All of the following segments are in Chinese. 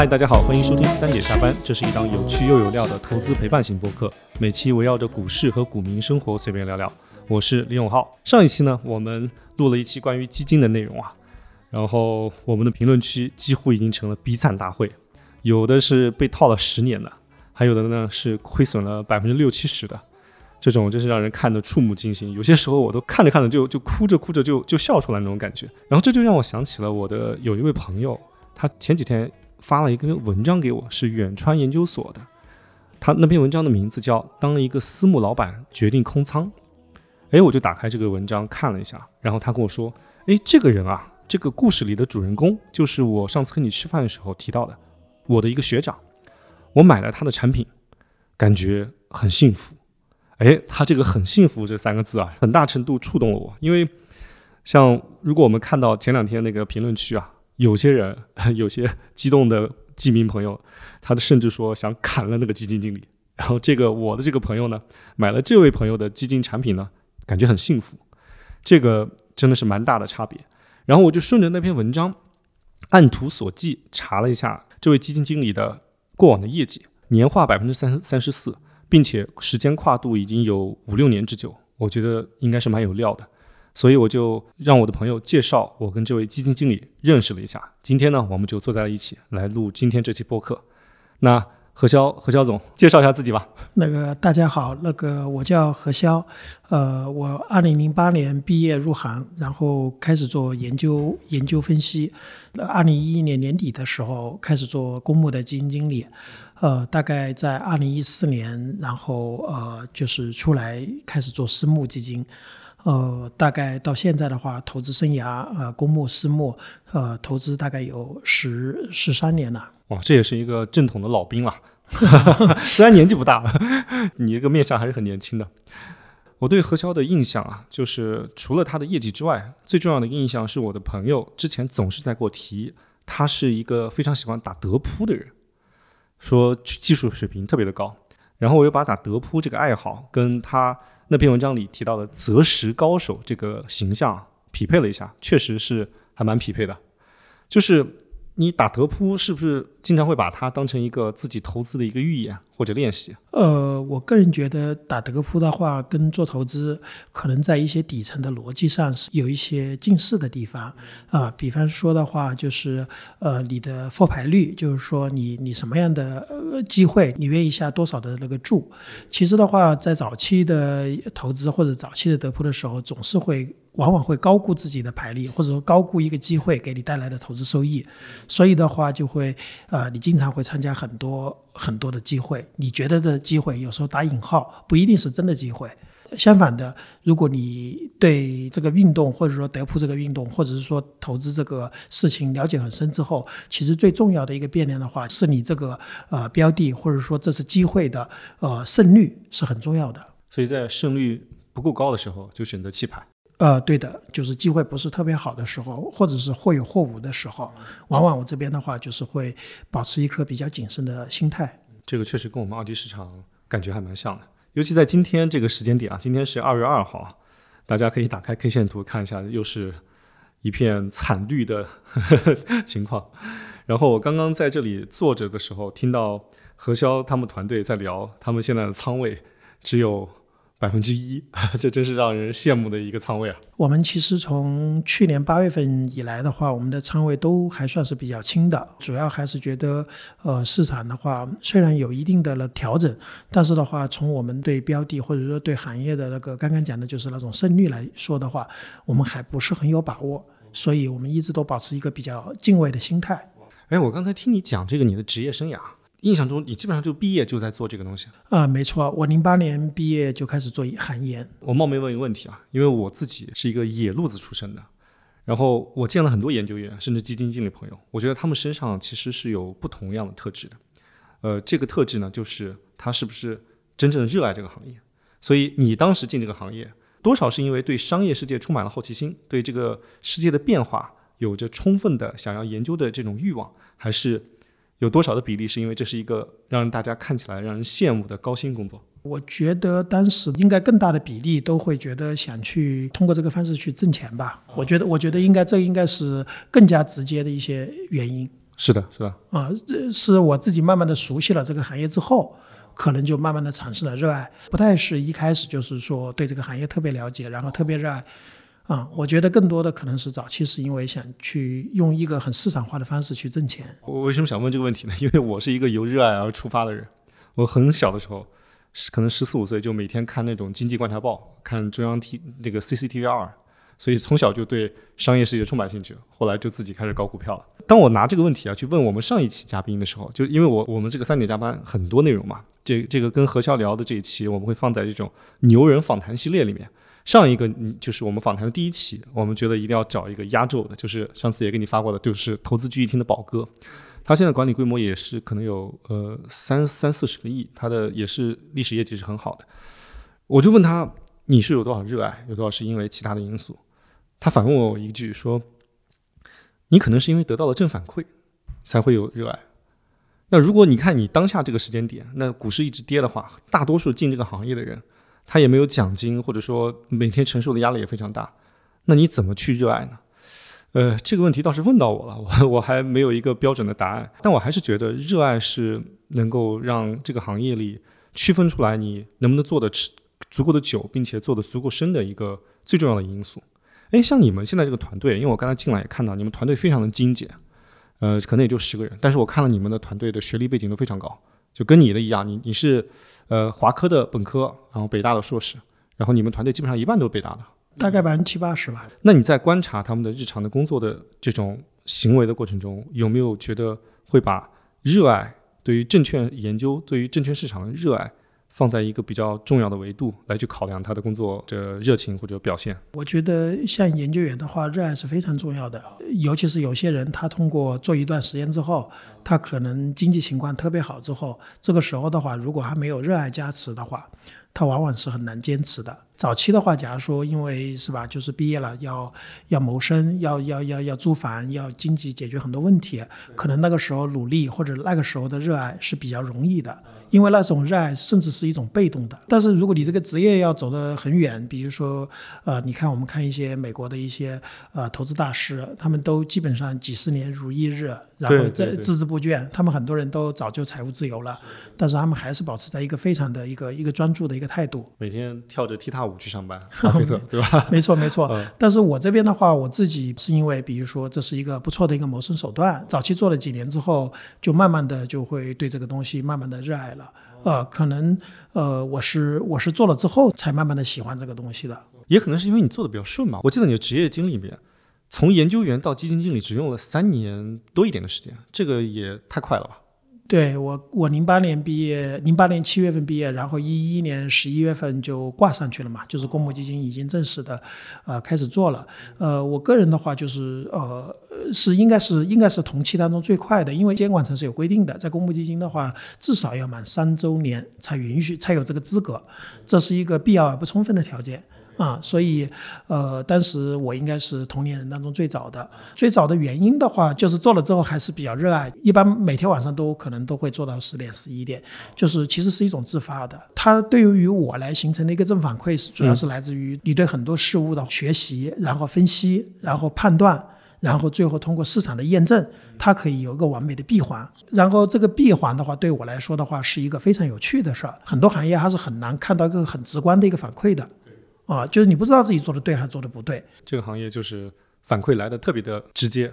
嗨，大家好，欢迎收听三姐下班，这是一档有趣又有料的投资陪伴型播客，每期围绕着股市和股民生活随便聊聊。我是李永浩。上一期呢，我们录了一期关于基金的内容啊，然后我们的评论区几乎已经成了比惨大会，有的是被套了十年的，还有的呢是亏损了百分之六七十的，这种真是让人看得触目惊心。有些时候我都看着看着就就哭着哭着就就笑出来那种感觉。然后这就让我想起了我的有一位朋友，他前几天发了一个文章给我，是远川研究所的，他那篇文章的名字叫《当一个私募老板决定空仓》。哎，我就打开这个文章看了一下，然后他跟我说：“哎，这个人啊，这个故事里的主人公就是我上次跟你吃饭的时候提到的我的一个学长。我买了他的产品，感觉很幸福。哎，他这个‘很幸福’这三个字啊，很大程度触动了我。因为像如果我们看到前两天那个评论区啊，有些人 有些激动的基民朋友，他甚至说想砍了那个基金经理。然后这个我的这个朋友呢，买了这位朋友的基金产品呢。”感觉很幸福，这个真的是蛮大的差别。然后我就顺着那篇文章，按图索骥查了一下这位基金经理的过往的业绩，年化百分之三三十四，并且时间跨度已经有五六年之久，我觉得应该是蛮有料的。所以我就让我的朋友介绍我跟这位基金经理认识了一下。今天呢，我们就坐在了一起来录今天这期播客。那。何潇，何潇总，介绍一下自己吧。那个大家好，那个我叫何潇，呃，我二零零八年毕业入行，然后开始做研究、研究分析。二零一一年年底的时候开始做公募的基金经理，呃，大概在二零一四年，然后呃，就是出来开始做私募基金，呃，大概到现在的话，投资生涯呃，公募、私募，呃，投资大概有十十三年了。哇，这也是一个正统的老兵了。虽然年纪不大，你这个面相还是很年轻的。我对何潇的印象啊，就是除了他的业绩之外，最重要的印象是我的朋友之前总是在给我提，他是一个非常喜欢打德扑的人，说技术水平特别的高。然后我又把打德扑这个爱好跟他那篇文章里提到的择时高手这个形象匹配了一下，确实是还蛮匹配的，就是。你打德扑是不是经常会把它当成一个自己投资的一个预演或者练习？呃，我个人觉得打德扑的话，跟做投资可能在一些底层的逻辑上是有一些近似的地方啊。比方说的话，就是呃，你的复牌率，就是说你你什么样的机会，你愿意下多少的那个注。其实的话，在早期的投资或者早期的德扑的时候，总是会。往往会高估自己的牌力，或者说高估一个机会给你带来的投资收益，所以的话就会，呃，你经常会参加很多很多的机会，你觉得的机会，有时候打引号不一定是真的机会。相反的，如果你对这个运动，或者说德扑这个运动，或者是说投资这个事情了解很深之后，其实最重要的一个变量的话，是你这个呃标的，或者说这次机会的呃胜率是很重要的。所以在胜率不够高的时候，就选择弃牌。呃，对的，就是机会不是特别好的时候，或者是或有或无的时候，往往我这边的话就是会保持一颗比较谨慎的心态。这个确实跟我们二级市场感觉还蛮像的，尤其在今天这个时间点啊，今天是二月二号，大家可以打开 K 线图看一下，又是一片惨绿的 情况。然后我刚刚在这里坐着的时候，听到何潇他们团队在聊，他们现在的仓位只有。百分之一，这真是让人羡慕的一个仓位啊！我们其实从去年八月份以来的话，我们的仓位都还算是比较轻的，主要还是觉得，呃，市场的话虽然有一定的了调整，但是的话，从我们对标的或者说对行业的那个刚刚讲的就是那种胜率来说的话，我们还不是很有把握，所以我们一直都保持一个比较敬畏的心态。哎，我刚才听你讲这个你的职业生涯。印象中，你基本上就毕业就在做这个东西啊，没错，我零八年毕业就开始做行研。我冒昧问一个问题啊，因为我自己是一个野路子出身的，然后我见了很多研究员，甚至基金经理朋友，我觉得他们身上其实是有不同样的特质的。呃，这个特质呢，就是他是不是真正的热爱这个行业。所以你当时进这个行业，多少是因为对商业世界充满了好奇心，对这个世界的变化有着充分的想要研究的这种欲望，还是？有多少的比例是因为这是一个让大家看起来让人羡慕的高薪工作？我觉得当时应该更大的比例都会觉得想去通过这个方式去挣钱吧。我觉得，我觉得应该这应该是更加直接的一些原因。是的，是的，啊，这是我自己慢慢的熟悉了这个行业之后，可能就慢慢的产生了热爱，不太是一开始就是说对这个行业特别了解，然后特别热爱。啊，我觉得更多的可能是早期是因为想去用一个很市场化的方式去挣钱。我为什么想问这个问题呢？因为我是一个由热爱而出发的人。我很小的时候，可能十四五岁就每天看那种经济观察报，看中央 T 那个 CCTV 二，所以从小就对商业世界充满兴趣。后来就自己开始搞股票了。当我拿这个问题啊去问我们上一期嘉宾的时候，就因为我我们这个三点加班很多内容嘛，这这个跟何潇聊的这一期我们会放在这种牛人访谈系列里面。上一个，你就是我们访谈的第一期，我们觉得一定要找一个压轴的，就是上次也给你发过的，就是投资聚义厅的宝哥，他现在管理规模也是可能有呃三三四十个亿，他的也是历史业绩是很好的。我就问他，你是有多少热爱，有多少是因为其他的因素？他反问我一句说，你可能是因为得到了正反馈才会有热爱。那如果你看你当下这个时间点，那股市一直跌的话，大多数进这个行业的人。他也没有奖金，或者说每天承受的压力也非常大，那你怎么去热爱呢？呃，这个问题倒是问到我了，我我还没有一个标准的答案，但我还是觉得热爱是能够让这个行业里区分出来你能不能做的持足够的久，并且做的足够深的一个最重要的因素。哎，像你们现在这个团队，因为我刚才进来也看到你们团队非常的精简，呃，可能也就十个人，但是我看了你们的团队的学历背景都非常高。就跟你的一样，你你是，呃，华科的本科，然后北大的硕士，然后你们团队基本上一半都是北大的，大概百分之七八十吧。那你在观察他们的日常的工作的这种行为的过程中，有没有觉得会把热爱对于证券研究、对于证券市场的热爱？放在一个比较重要的维度来去考量他的工作的热情或者表现。我觉得像研究员的话，热爱是非常重要的。尤其是有些人，他通过做一段时间之后，他可能经济情况特别好之后，这个时候的话，如果还没有热爱加持的话，他往往是很难坚持的。早期的话，假如说因为是吧，就是毕业了要要谋生，要要要要租房，要经济解决很多问题，可能那个时候努力或者那个时候的热爱是比较容易的。因为那种热爱甚至是一种被动的，但是如果你这个职业要走得很远，比如说，呃，你看我们看一些美国的一些呃投资大师，他们都基本上几十年如一日。然后在孜孜不倦，他们很多人都早就财务自由了，但是他们还是保持在一个非常的一个一个专注的一个态度，每天跳着踢踏舞去上班，对吧？没错没错。但是我这边的话，我自己是因为，比如说这是一个不错的一个谋生手段，早期做了几年之后，就慢慢的就会对这个东西慢慢的热爱了。呃，可能呃，我是我是做了之后才慢慢的喜欢这个东西的，也可能是因为你做的比较顺嘛。我记得你的职业经历里面。从研究员到基金经理只用了三年多一点的时间，这个也太快了吧？对我，我零八年毕业，零八年七月份毕业，然后一一年十一月份就挂上去了嘛，就是公募基金已经正式的，呃，开始做了。呃，我个人的话就是，呃，是应该是应该是同期当中最快的，因为监管层是有规定的，在公募基金的话，至少要满三周年才允许才有这个资格，这是一个必要而不充分的条件。啊，所以，呃，当时我应该是同龄人当中最早的。最早的原因的话，就是做了之后还是比较热爱，一般每天晚上都可能都会做到十点十一点，就是其实是一种自发的。它对于我来形成的一个正反馈，是主要是来自于你对很多事物的学习，然后分析，然后判断，然后最后通过市场的验证，它可以有一个完美的闭环。然后这个闭环的话，对我来说的话，是一个非常有趣的事儿。很多行业它是很难看到一个很直观的一个反馈的。啊，就是你不知道自己做的对还是做的不对。这个行业就是反馈来的特别的直接，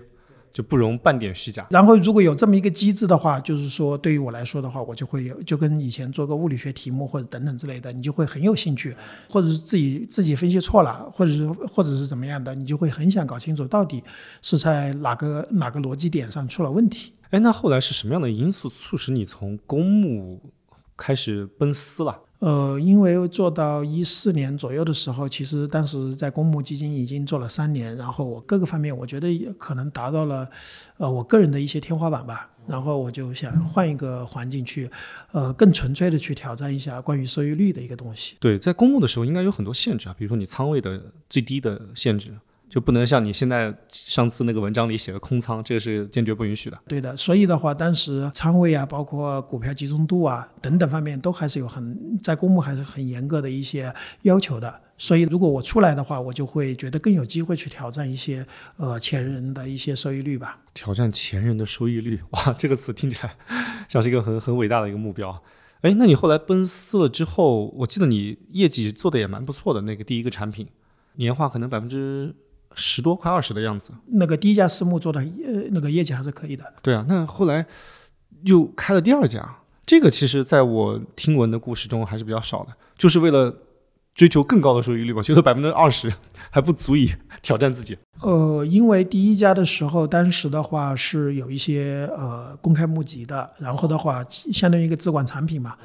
就不容半点虚假。然后如果有这么一个机制的话，就是说对于我来说的话，我就会有就跟以前做个物理学题目或者等等之类的，你就会很有兴趣，或者是自己自己分析错了，或者是或者是怎么样的，你就会很想搞清楚到底是在哪个哪个逻辑点上出了问题。哎，那后来是什么样的因素促使你从公募开始奔私了？呃，因为做到一四年左右的时候，其实当时在公募基金已经做了三年，然后我各个方面我觉得也可能达到了，呃，我个人的一些天花板吧。然后我就想换一个环境去，呃，更纯粹的去挑战一下关于收益率的一个东西。对，在公募的时候应该有很多限制啊，比如说你仓位的最低的限制，就不能像你现在上次那个文章里写的空仓，这个是坚决不允许的。对的，所以的话，当时仓位啊，包括股票集中度啊等等方面，都还是有很在公募还是很严格的一些要求的。所以如果我出来的话，我就会觉得更有机会去挑战一些呃前人的一些收益率吧。挑战前人的收益率，哇，这个词听起来 像是一个很很伟大的一个目标。哎，那你后来奔四了之后，我记得你业绩做的也蛮不错的，那个第一个产品年化可能百分之。十多快二十的样子，那个第一家私募做的呃那个业绩还是可以的。对啊，那后来又开了第二家，这个其实在我听闻的故事中还是比较少的，就是为了追求更高的收益率吧，觉得百分之二十还不足以挑战自己。呃，因为第一家的时候，当时的话是有一些呃公开募集的，然后的话相当于一个资管产品嘛。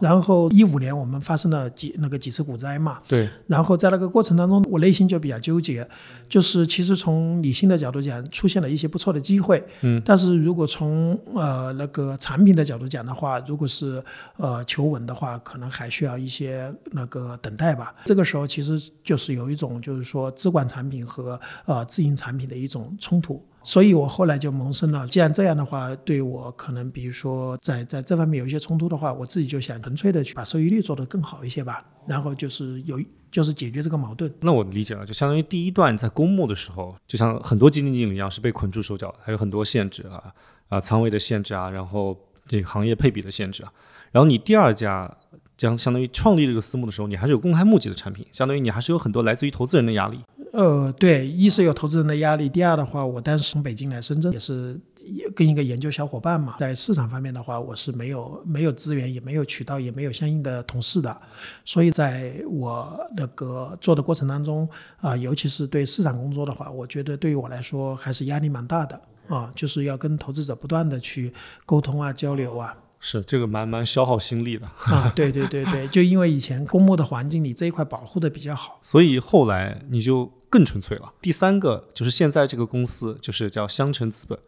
然后一五年我们发生了几那个几次股灾嘛，对。然后在那个过程当中，我内心就比较纠结，就是其实从理性的角度讲，出现了一些不错的机会，嗯。但是如果从呃那个产品的角度讲的话，如果是呃求稳的话，可能还需要一些那个等待吧。这个时候其实就是有一种就是说资管产品和呃自营产品的一种冲突。所以我后来就萌生了，既然这样的话，对我可能比如说在在这方面有一些冲突的话，我自己就想纯粹的去把收益率做得更好一些吧，然后就是有就是解决这个矛盾。那我理解了，就相当于第一段在公募的时候，就像很多基金经理一样是被捆住手脚，还有很多限制啊啊仓位的限制啊，然后这个行业配比的限制啊。然后你第二家将相当于创立这个私募的时候，你还是有公开募集的产品，相当于你还是有很多来自于投资人的压力。呃，对，一是有投资人的压力，第二的话，我当时从北京来深圳也是跟一个研究小伙伴嘛，在市场方面的话，我是没有没有资源，也没有渠道，也没有相应的同事的，所以在我那个做的过程当中啊，尤其是对市场工作的话，我觉得对于我来说还是压力蛮大的啊，就是要跟投资者不断的去沟通啊，交流啊。是这个蛮蛮消耗心力的啊，对对对对，就因为以前公募的环境里这一块保护的比较好，所以后来你就更纯粹了。第三个就是现在这个公司就是叫香城资本，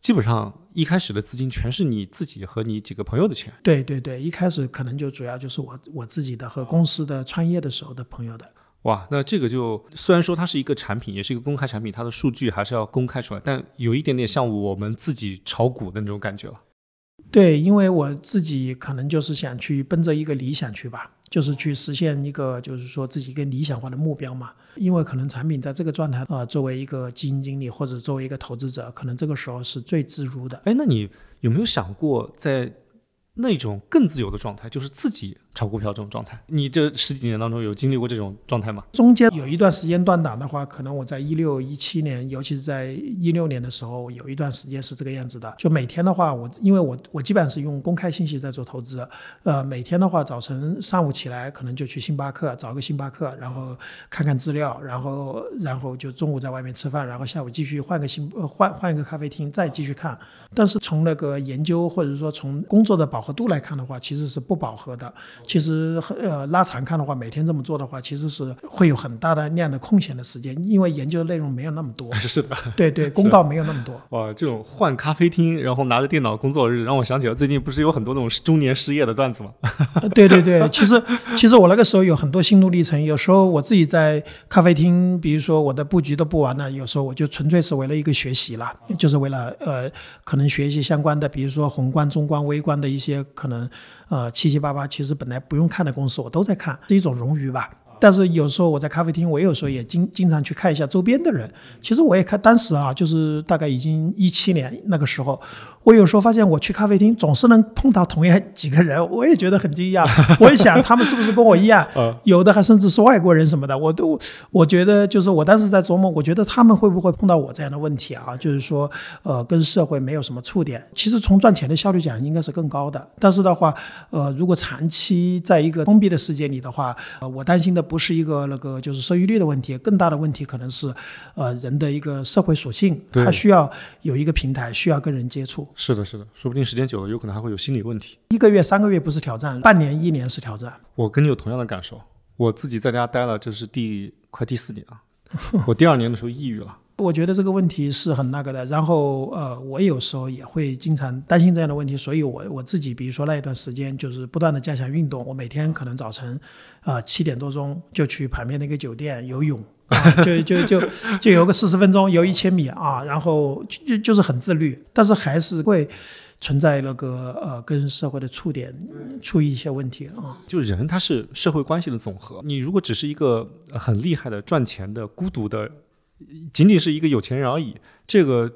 基本上一开始的资金全是你自己和你几个朋友的钱。对对对，一开始可能就主要就是我我自己的和公司的创业的时候的朋友的。哇，那这个就虽然说它是一个产品，也是一个公开产品，它的数据还是要公开出来，但有一点点像我们自己炒股的那种感觉了。对，因为我自己可能就是想去奔着一个理想去吧，就是去实现一个就是说自己一个理想化的目标嘛。因为可能产品在这个状态啊，作为一个基金经理或者作为一个投资者，可能这个时候是最自如的。哎，那你有没有想过在？那种更自由的状态，就是自己炒股票这种状态。你这十几年当中有经历过这种状态吗？中间有一段时间断档的话，可能我在一六一七年，尤其是在一六年的时候，有一段时间是这个样子的。就每天的话，我因为我我基本上是用公开信息在做投资，呃，每天的话，早晨上午起来可能就去星巴克找个星巴克，然后看看资料，然后然后就中午在外面吃饭，然后下午继续换个星换换一个咖啡厅再继续看。但是从那个研究或者说从工作的。饱和度来看的话，其实是不饱和的。其实呃拉长看的话，每天这么做的话，其实是会有很大的量的空闲的时间，因为研究内容没有那么多。是的，对对，公告没有那么多。哇，这种换咖啡厅，然后拿着电脑工作日，让我想起了最近不是有很多那种中年失业的段子吗？对对对，其实其实我那个时候有很多心路历程。有时候我自己在咖啡厅，比如说我的布局都不完了，有时候我就纯粹是为了一个学习啦，就是为了呃可能学习相关的，比如说宏观、中观、微观的一。些可能，呃，七七八八，其实本来不用看的公司，我都在看，是一种荣誉吧。但是有时候我在咖啡厅，我有时候也经经常去看一下周边的人。其实我也看，当时啊，就是大概已经一七年那个时候。我有时候发现，我去咖啡厅总是能碰到同样几个人，我也觉得很惊讶。我也想，他们是不是跟我一样？有的还甚至是外国人什么的。我都我觉得，就是我当时在琢磨，我觉得他们会不会碰到我这样的问题啊？就是说，呃，跟社会没有什么触点。其实从赚钱的效率讲，应该是更高的。但是的话，呃，如果长期在一个封闭的世界里的话，呃，我担心的不是一个那个就是收益率的问题，更大的问题可能是，呃，人的一个社会属性，他需要有一个平台，需要跟人接触。是的，是的，说不定时间久了，有可能还会有心理问题。一个月、三个月不是挑战，半年、一年是挑战。我跟你有同样的感受，我自己在家待了，这是第快第四年了。我第二年的时候抑郁了。我觉得这个问题是很那个的。然后，呃，我有时候也会经常担心这样的问题，所以我我自己，比如说那一段时间，就是不断的加强运动。我每天可能早晨，啊，七点多钟就去旁边那个酒店游泳。就就就就游个四十分钟，游一千米啊，然后就就就是很自律，但是还是会存在那个呃跟社会的触点出一些问题啊。就人他是社会关系的总和，你如果只是一个很厉害的赚钱的孤独的，仅仅是一个有钱人而已，这个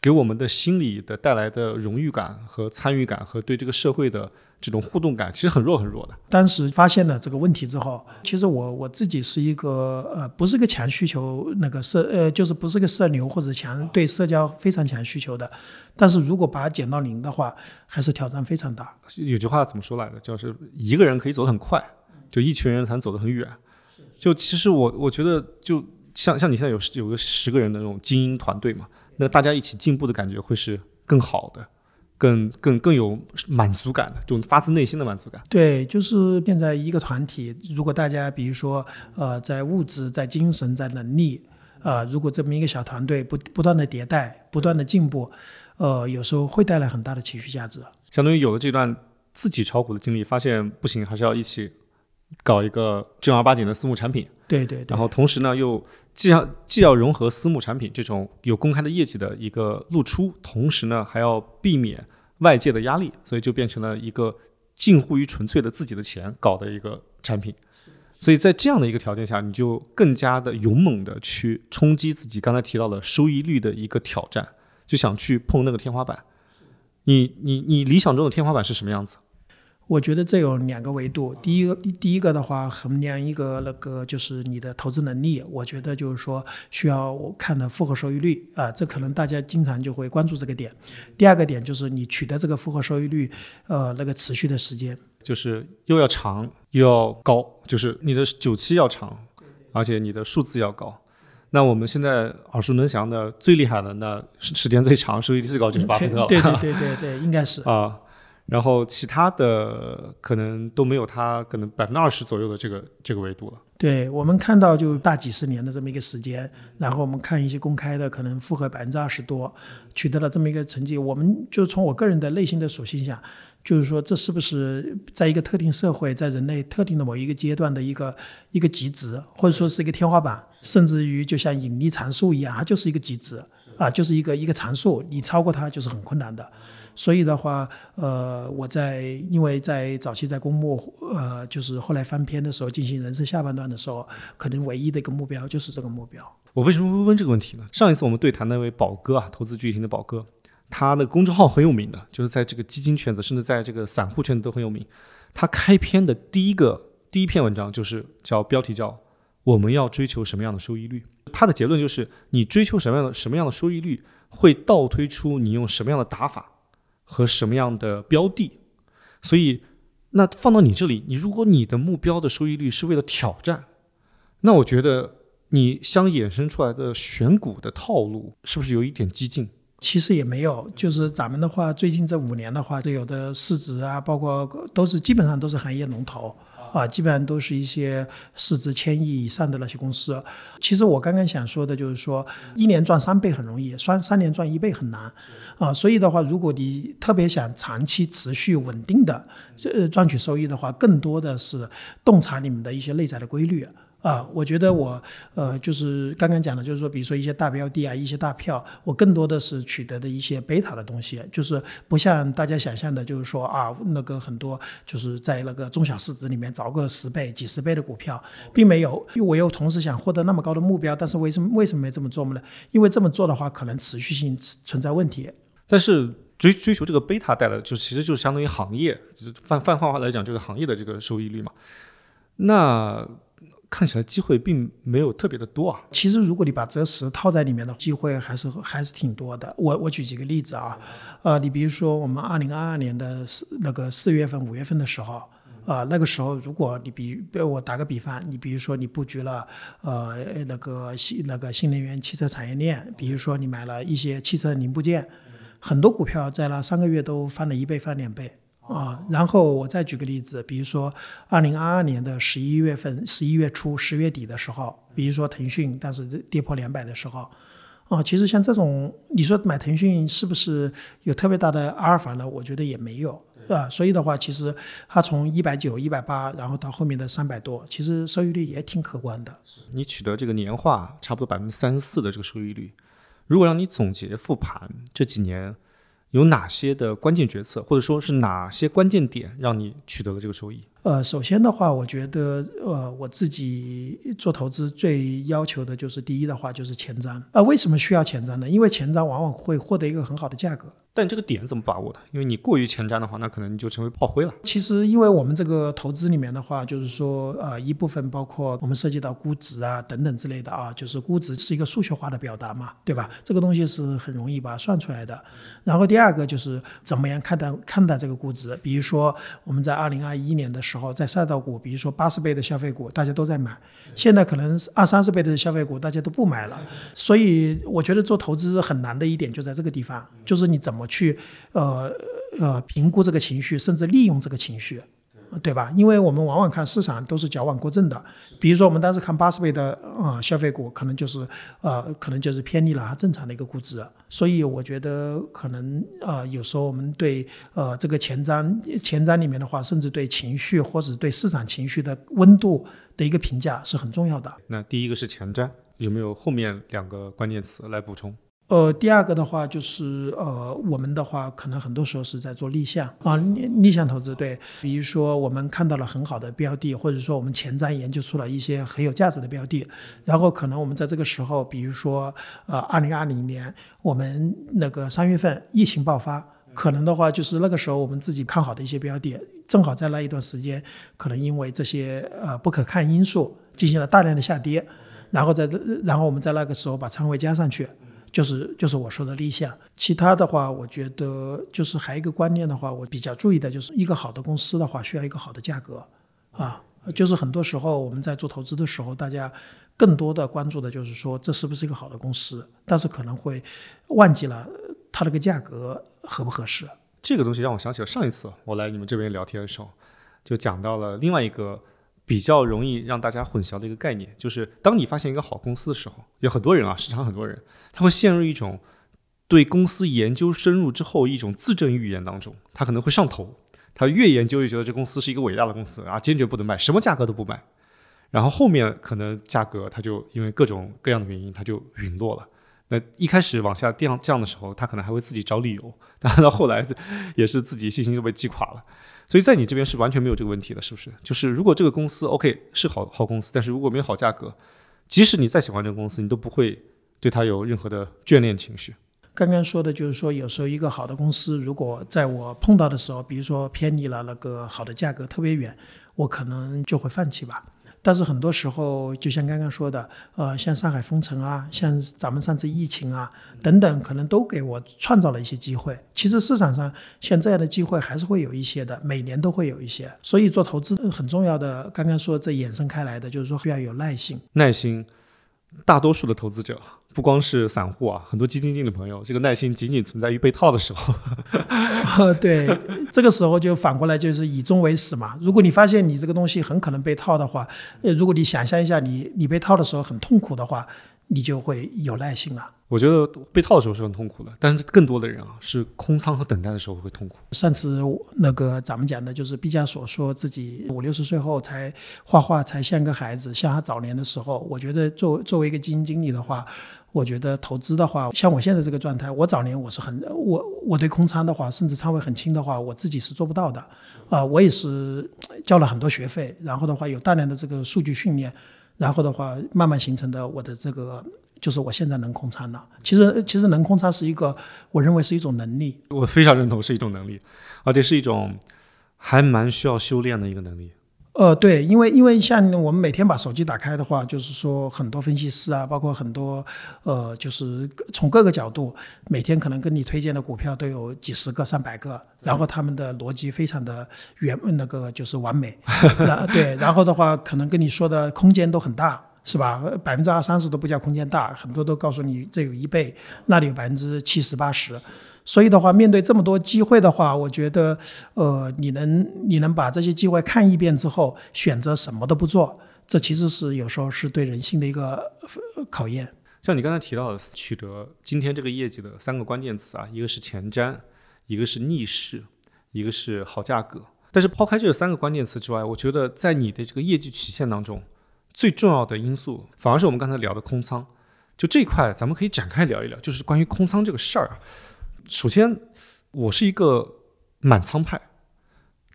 给我们的心理的带来的荣誉感和参与感和对这个社会的这种互动感，其实很弱很弱的。当时发现了这个问题之后，其实我我自己是一个呃，不是个强需求那个社呃，就是不是个社牛或者强对社交非常强需求的。但是如果把它减到零的话，还是挑战非常大。有句话怎么说来着？就是一个人可以走得很快，就一群人才能走得很远。就其实我我觉得，就像像你现在有有个十个人的那种精英团队嘛，那大家一起进步的感觉会是更好的。更更更有满足感的，就发自内心的满足感。对，就是现在一个团体，如果大家比如说呃，在物质、在精神、在能力，呃，如果这么一个小团队不不断的迭代、不断的进步，呃，有时候会带来很大的情绪价值。相当于有了这段自己炒股的经历，发现不行，还是要一起搞一个正儿八经的私募产品。对对。然后同时呢，又既要既要融合私募产品这种有公开的业绩的一个露出，同时呢，还要避免外界的压力，所以就变成了一个近乎于纯粹的自己的钱搞的一个产品。所以在这样的一个条件下，你就更加的勇猛的去冲击自己刚才提到的收益率的一个挑战，就想去碰那个天花板。你你你理想中的天花板是什么样子？我觉得这有两个维度，第一个第一个的话，衡量一个那个就是你的投资能力，我觉得就是说需要我看的复合收益率啊，这可能大家经常就会关注这个点。第二个点就是你取得这个复合收益率，呃，那个持续的时间，就是又要长又要高，就是你的久期要长，而且你的数字要高。那我们现在耳熟能详的最厉害的，那时间最长、收益率最高就是巴菲特了。对对对对对，应该是 啊。然后其他的可能都没有它可能百分之二十左右的这个这个维度了。对我们看到就大几十年的这么一个时间，然后我们看一些公开的，可能复合百分之二十多，取得了这么一个成绩。我们就从我个人的内心的属性下，就是说这是不是在一个特定社会，在人类特定的某一个阶段的一个一个极值，或者说是一个天花板，甚至于就像引力常数一样，它就是一个极值啊，就是一个一个常数，你超过它就是很困难的。所以的话，呃，我在因为在早期在公募，呃，就是后来翻篇的时候，进行人生下半段的时候，可能唯一的一个目标就是这个目标。我为什么会问这个问题呢？上一次我们对谈那位宝哥啊，投资巨星的宝哥，他的公众号很有名的，就是在这个基金圈子，甚至在这个散户圈子都很有名。他开篇的第一个第一篇文章就是叫标题叫“我们要追求什么样的收益率”。他的结论就是，你追求什么样的什么样的收益率，会倒推出你用什么样的打法。和什么样的标的，所以那放到你这里，你如果你的目标的收益率是为了挑战，那我觉得你相衍生出来的选股的套路是不是有一点激进？其实也没有，就是咱们的话，最近这五年的话，这有的市值啊，包括都是基本上都是行业龙头。啊，基本上都是一些市值千亿以上的那些公司。其实我刚刚想说的就是说，一年赚三倍很容易，三三年赚一倍很难。啊，所以的话，如果你特别想长期持续稳定的呃赚取收益的话，更多的是洞察你们的一些内在的规律。啊，我觉得我呃，就是刚刚讲的，就是说，比如说一些大标的啊，一些大票，我更多的是取得的一些贝塔的东西，就是不像大家想象的，就是说啊，那个很多就是在那个中小市值里面找个十倍、几十倍的股票，并没有。因为我又同时想获得那么高的目标，但是为什么为什么没这么做呢？因为这么做的话，可能持续性存在问题。但是追追求这个贝塔带来的，就其实就是相当于行业，就是泛泛化来讲，这个行业的这个收益率嘛。那。看起来机会并没有特别的多啊。其实，如果你把择时套在里面的机会，还是还是挺多的。我我举几个例子啊，呃，你比如说我们二零二二年的四那个四月份、五月份的时候，啊，那个时候如果你比，我打个比方，你比如说你布局了呃那个新那个新能源汽车产业链，比如说你买了一些汽车零部件，很多股票在那三个月都翻了一倍、翻两倍。啊，然后我再举个例子，比如说二零二二年的十一月份、十一月初、十月底的时候，比如说腾讯但是跌破两百的时候，啊，其实像这种，你说买腾讯是不是有特别大的阿尔法呢？我觉得也没有，是吧？所以的话，其实它从一百九、一百八，然后到后面的三百多，其实收益率也挺可观的。你取得这个年化差不多百分之三十四的这个收益率，如果让你总结复盘这几年有哪些的关键决策，或者说是哪些关键点让你取得了这个收益？呃，首先的话，我觉得，呃，我自己做投资最要求的就是第一的话就是前瞻。呃，为什么需要前瞻呢？因为前瞻往往会获得一个很好的价格。但这个点怎么把握的？因为你过于前瞻的话，那可能你就成为炮灰了。其实，因为我们这个投资里面的话，就是说，呃，一部分包括我们涉及到估值啊等等之类的啊，就是估值是一个数学化的表达嘛，对吧？这个东西是很容易把它算出来的。然后第二个就是怎么样看待看待这个估值？比如说我们在二零二一年的时候，在赛道股，比如说八十倍的消费股，大家都在买，现在可能二三十倍的消费股大家都不买了。所以我觉得做投资很难的一点就在这个地方，就是你怎么去呃呃评估这个情绪，甚至利用这个情绪，对吧？因为我们往往看市场都是矫枉过正的。比如说我们当时看八十倍的呃消费股，可能就是呃可能就是偏离了它正常的一个估值。所以我觉得可能呃有时候我们对呃这个前瞻前瞻里面的话，甚至对情绪或者对市场情绪的温度的一个评价是很重要的。那第一个是前瞻，有没有后面两个关键词来补充？呃，第二个的话就是呃，我们的话可能很多时候是在做立项啊，逆逆向投资，对，比如说我们看到了很好的标的，或者说我们前瞻研究出了一些很有价值的标的，然后可能我们在这个时候，比如说呃，二零二零年我们那个三月份疫情爆发，可能的话就是那个时候我们自己看好的一些标的，正好在那一段时间，可能因为这些呃不可抗因素进行了大量的下跌，然后在然后我们在那个时候把仓位加上去。就是就是我说的立项，其他的话，我觉得就是还有一个观念的话，我比较注意的就是一个好的公司的话，需要一个好的价格，啊，就是很多时候我们在做投资的时候，大家更多的关注的就是说这是不是一个好的公司，但是可能会忘记了它那个价格合不合适。这个东西让我想起了上一次我来你们这边聊天的时候，就讲到了另外一个。比较容易让大家混淆的一个概念，就是当你发现一个好公司的时候，有很多人啊，市场很多人，他会陷入一种对公司研究深入之后一种自证预言当中，他可能会上头，他越研究越觉得这公司是一个伟大的公司啊，坚决不能卖，什么价格都不卖，然后后面可能价格他就因为各种各样的原因，他就陨落了。那一开始往下降降的时候，他可能还会自己找理由，但到后来也是自己信心就被击垮了。所以在你这边是完全没有这个问题的，是不是？就是如果这个公司 OK 是好好公司，但是如果没有好价格，即使你再喜欢这个公司，你都不会对它有任何的眷恋情绪。刚刚说的就是说，有时候一个好的公司，如果在我碰到的时候，比如说偏离了那个好的价格特别远，我可能就会放弃吧。但是很多时候，就像刚刚说的，呃，像上海封城啊，像咱们上次疫情啊等等，可能都给我创造了一些机会。其实市场上像这样的机会还是会有一些的，每年都会有一些。所以做投资很重要的，刚刚说这衍生开来的，就是说需要有耐心。耐心，大多数的投资者。不光是散户啊，很多基金经理朋友，这个耐心仅仅存在于被套的时候。对，这个时候就反过来就是以终为始嘛。如果你发现你这个东西很可能被套的话，呃，如果你想象一下你你被套的时候很痛苦的话，你就会有耐心了。我觉得被套的时候是很痛苦的，但是更多的人啊是空仓和等待的时候会痛苦。上次那个咱们讲的就是毕加索说自己五六十岁后才画画才像个孩子，像他早年的时候。我觉得作作为一个基金经理的话。我觉得投资的话，像我现在这个状态，我早年我是很我我对空仓的话，甚至仓位很轻的话，我自己是做不到的，啊，我也是交了很多学费，然后的话有大量的这个数据训练，然后的话慢慢形成的我的这个就是我现在能空仓了。其实其实能空仓是一个我认为是一种能力，我非常认同是一种能力，而且是一种还蛮需要修炼的一个能力。呃，对，因为因为像我们每天把手机打开的话，就是说很多分析师啊，包括很多呃，就是从各个角度，每天可能跟你推荐的股票都有几十个、上百个，然后他们的逻辑非常的圆，那个就是完美，对，然后的话可能跟你说的空间都很大，是吧？百分之二三十都不叫空间大，很多都告诉你这有一倍，那里有百分之七十八十。所以的话，面对这么多机会的话，我觉得，呃，你能你能把这些机会看一遍之后，选择什么都不做，这其实是有时候是对人性的一个考验。像你刚才提到的取得今天这个业绩的三个关键词啊，一个是前瞻，一个是逆势，一个是好价格。但是抛开这三个关键词之外，我觉得在你的这个业绩曲线当中，最重要的因素反而是我们刚才聊的空仓。就这一块，咱们可以展开聊一聊，就是关于空仓这个事儿啊。首先，我是一个满仓派，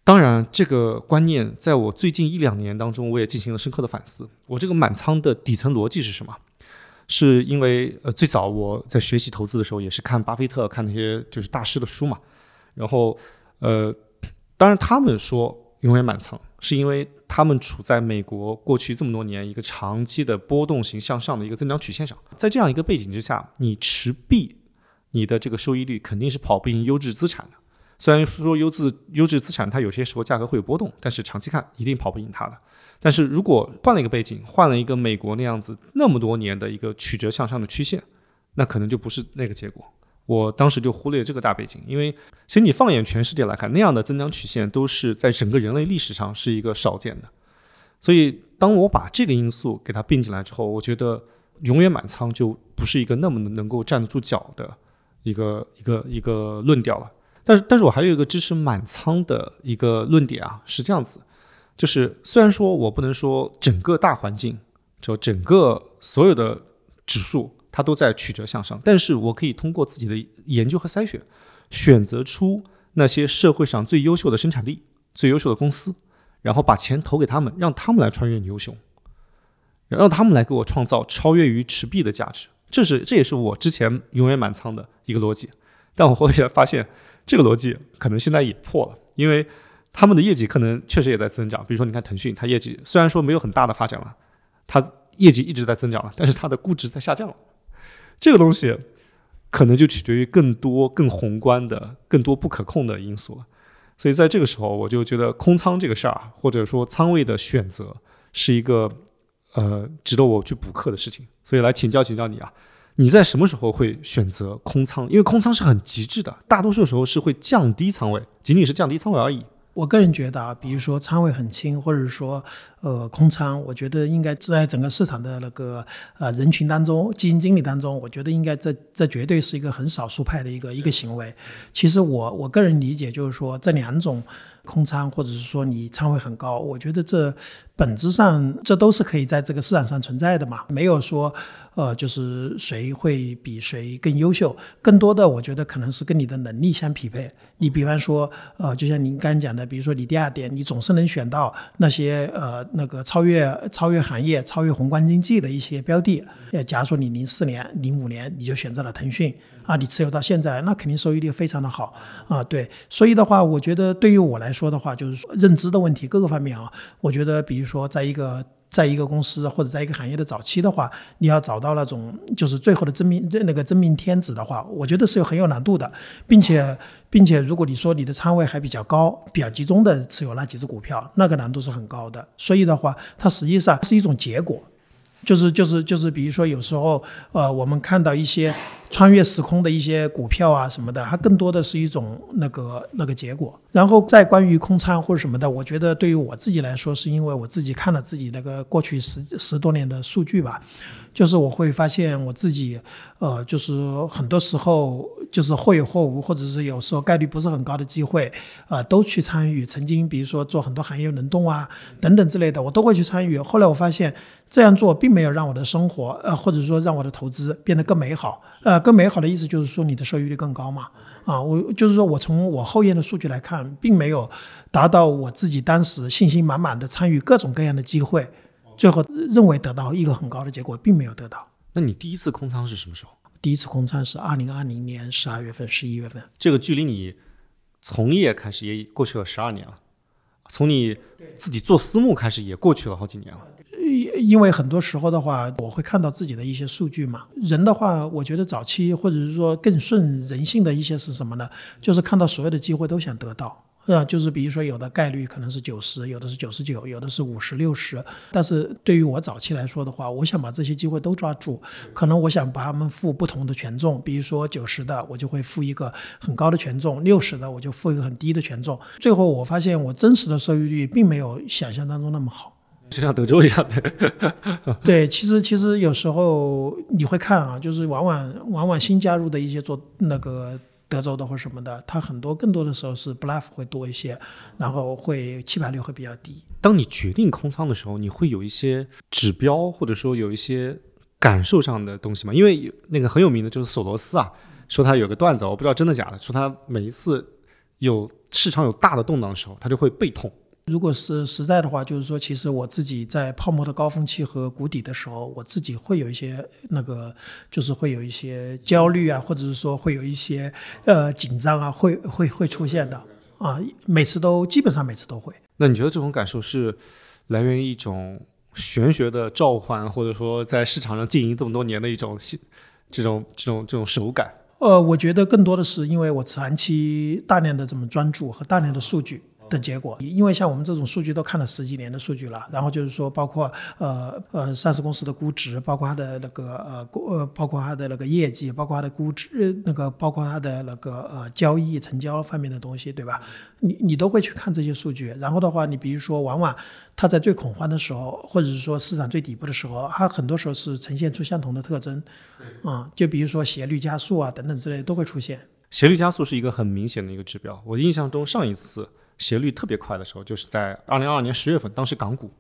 当然这个观念在我最近一两年当中，我也进行了深刻的反思。我这个满仓的底层逻辑是什么？是因为呃，最早我在学习投资的时候，也是看巴菲特、看那些就是大师的书嘛。然后呃，当然他们说永远满仓，是因为他们处在美国过去这么多年一个长期的波动型向上的一个增长曲线上。在这样一个背景之下，你持币，你的这个收益率肯定是跑不赢优质资产的。虽然说优质优质资产它有些时候价格会有波动，但是长期看一定跑不赢它的。但是如果换了一个背景，换了一个美国那样子那么多年的一个曲折向上的曲线，那可能就不是那个结果。我当时就忽略这个大背景，因为其实你放眼全世界来看，那样的增长曲线都是在整个人类历史上是一个少见的。所以当我把这个因素给它并进来之后，我觉得永远满仓就不是一个那么能够站得住脚的一个一个一个论调了。但是，但是我还有一个支持满仓的一个论点啊，是这样子。就是虽然说我不能说整个大环境，就整个所有的指数它都在曲折向上，但是我可以通过自己的研究和筛选，选择出那些社会上最优秀的生产力、最优秀的公司，然后把钱投给他们，让他们来穿越牛熊，让他们来给我创造超越于持币的价值。这是这也是我之前永远满仓的一个逻辑，但我后来发现这个逻辑可能现在也破了，因为。他们的业绩可能确实也在增长，比如说你看腾讯，它业绩虽然说没有很大的发展了，它业绩一直在增长了，但是它的估值在下降了。这个东西可能就取决于更多更宏观的、更多不可控的因素了。所以在这个时候，我就觉得空仓这个事儿，或者说仓位的选择，是一个呃值得我去补课的事情。所以来请教请教你啊，你在什么时候会选择空仓？因为空仓是很极致的，大多数时候是会降低仓位，仅仅是降低仓位而已。我个人觉得啊，比如说仓位很轻，或者说呃空仓，我觉得应该在整个市场的那个呃人群当中，基金经理当中，我觉得应该这这绝对是一个很少数派的一个一个行为。其实我我个人理解就是说这两种。空仓，或者是说你仓位很高，我觉得这本质上这都是可以在这个市场上存在的嘛，没有说呃就是谁会比谁更优秀，更多的我觉得可能是跟你的能力相匹配。你比方说呃，就像您刚讲的，比如说你第二点，你总是能选到那些呃那个超越超越行业、超越宏观经济的一些标的。呃，假如说你零四年、零五年你就选择了腾讯。啊，你持有到现在，那肯定收益率非常的好啊。对，所以的话，我觉得对于我来说的话，就是说认知的问题，各个方面啊，我觉得，比如说，在一个在一个公司或者在一个行业的早期的话，你要找到那种就是最后的真命那个真命天子的话，我觉得是有很有难度的，并且并且，如果你说你的仓位还比较高、比较集中的持有那几只股票，那个难度是很高的。所以的话，它实际上是一种结果。就是就是就是，比如说有时候，呃，我们看到一些穿越时空的一些股票啊什么的，它更多的是一种那个那个结果。然后再关于空仓或者什么的，我觉得对于我自己来说，是因为我自己看了自己那个过去十十多年的数据吧。就是我会发现我自己，呃，就是很多时候就是或有或无，或者是有时候概率不是很高的机会，呃，都去参与。曾经比如说做很多行业轮动啊等等之类的，我都会去参与。后来我发现这样做并没有让我的生活，呃，或者说让我的投资变得更美好。呃，更美好的意思就是说你的收益率更高嘛。啊，我就是说我从我后验的数据来看，并没有达到我自己当时信心满满的参与各种各样的机会。最后认为得到一个很高的结果，并没有得到。那你第一次空仓是什么时候？第一次空仓是二零二零年十二月份、十一月份。这个距离你从业开始也过去了十二年了，从你自己做私募开始也过去了好几年了。因为很多时候的话，我会看到自己的一些数据嘛。人的话，我觉得早期或者是说更顺人性的一些是什么呢？就是看到所有的机会都想得到。呃，就是比如说，有的概率可能是九十，有的是九十九，有的是五十六十。但是对于我早期来说的话，我想把这些机会都抓住。可能我想把它们付不同的权重，比如说九十的，我就会付一个很高的权重；六十的，我就付一个很低的权重。最后我发现，我真实的收益率并没有想象当中那么好。就像德州一样的。对，其实其实有时候你会看啊，就是往往往往新加入的一些做那个德州的或什么的，它很多更多的时候是 bluff 会多一些，然后会弃盘率会比较低。当你决定空仓的时候，你会有一些指标，或者说有一些感受上的东西吗？因为那个很有名的就是索罗斯啊，说他有个段子，我不知道真的假的，说他每一次有市场有大的动荡的时候，他就会背痛。如果是实在的话，就是说，其实我自己在泡沫的高峰期和谷底的时候，我自己会有一些那个，就是会有一些焦虑啊，或者是说会有一些呃紧张啊，会会会出现的啊，每次都基本上每次都会。那你觉得这种感受是来源于一种玄学的召唤，或者说在市场上经营这么多年的一种这种这种这种手感？呃，我觉得更多的是因为我长期大量的这么专注和大量的数据。的结果，因为像我们这种数据都看了十几年的数据了，然后就是说，包括呃呃上市公司的估值，包括它的那个呃呃，包括它的那个业绩，包括它的估值，那个包括它的那个呃交易成交方面的东西，对吧？你你都会去看这些数据，然后的话，你比如说，往往它在最恐慌的时候，或者是说市场最底部的时候，它很多时候是呈现出相同的特征，啊，就比如说斜率加速啊等等之类都会出现。斜率加速是一个很明显的一个指标，我印象中上一次。斜率特别快的时候，就是在二零二二年十月份，当时港股。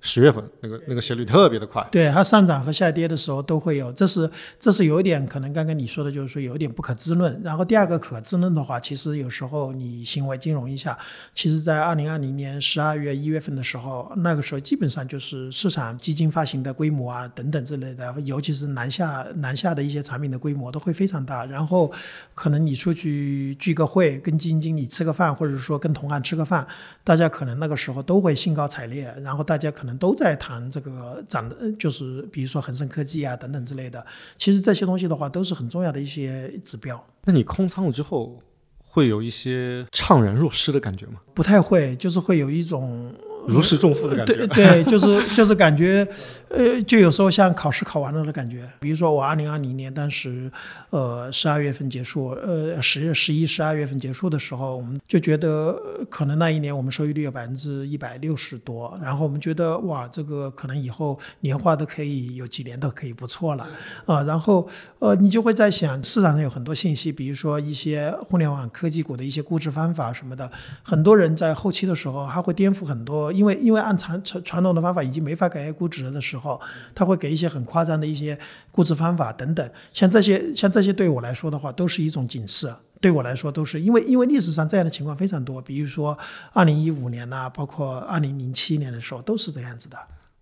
十月份那个那个斜率特别的快，对它上涨和下跌的时候都会有，这是这是有一点可能刚刚你说的就是说有一点不可知论。然后第二个可知论的话，其实有时候你行为金融一下，其实在二零二零年十二月一月份的时候，那个时候基本上就是市场基金发行的规模啊等等之类的，尤其是南下南下的一些产品的规模都会非常大。然后可能你出去聚个会，跟基金经理吃个饭，或者说跟同行吃个饭，大家可能那个时候都会兴高采烈，然后大家可可能。都在谈这个涨的，就是比如说恒生科技啊等等之类的。其实这些东西的话，都是很重要的一些指标。那你空仓了之后，会有一些怅然若失的感觉吗？不太会，就是会有一种。如释重负的感觉，对对，就是就是感觉，呃，就有时候像考试考完了的感觉。比如说我二零二零年当时，呃，十二月份结束，呃，十十一十二月份结束的时候，我们就觉得可能那一年我们收益率有百分之一百六十多，然后我们觉得哇，这个可能以后年化都可以有几年都可以不错了啊。然后呃，你就会在想，市场上有很多信息，比如说一些互联网科技股的一些估值方法什么的，很多人在后期的时候，他会颠覆很多。因为因为按传传传统的方法已经没法改估值的时候，他会给一些很夸张的一些估值方法等等，像这些像这些对我来说的话，都是一种警示。对我来说都是因为因为历史上这样的情况非常多，比如说二零一五年呐，包括二零零七年的时候都是这样子的。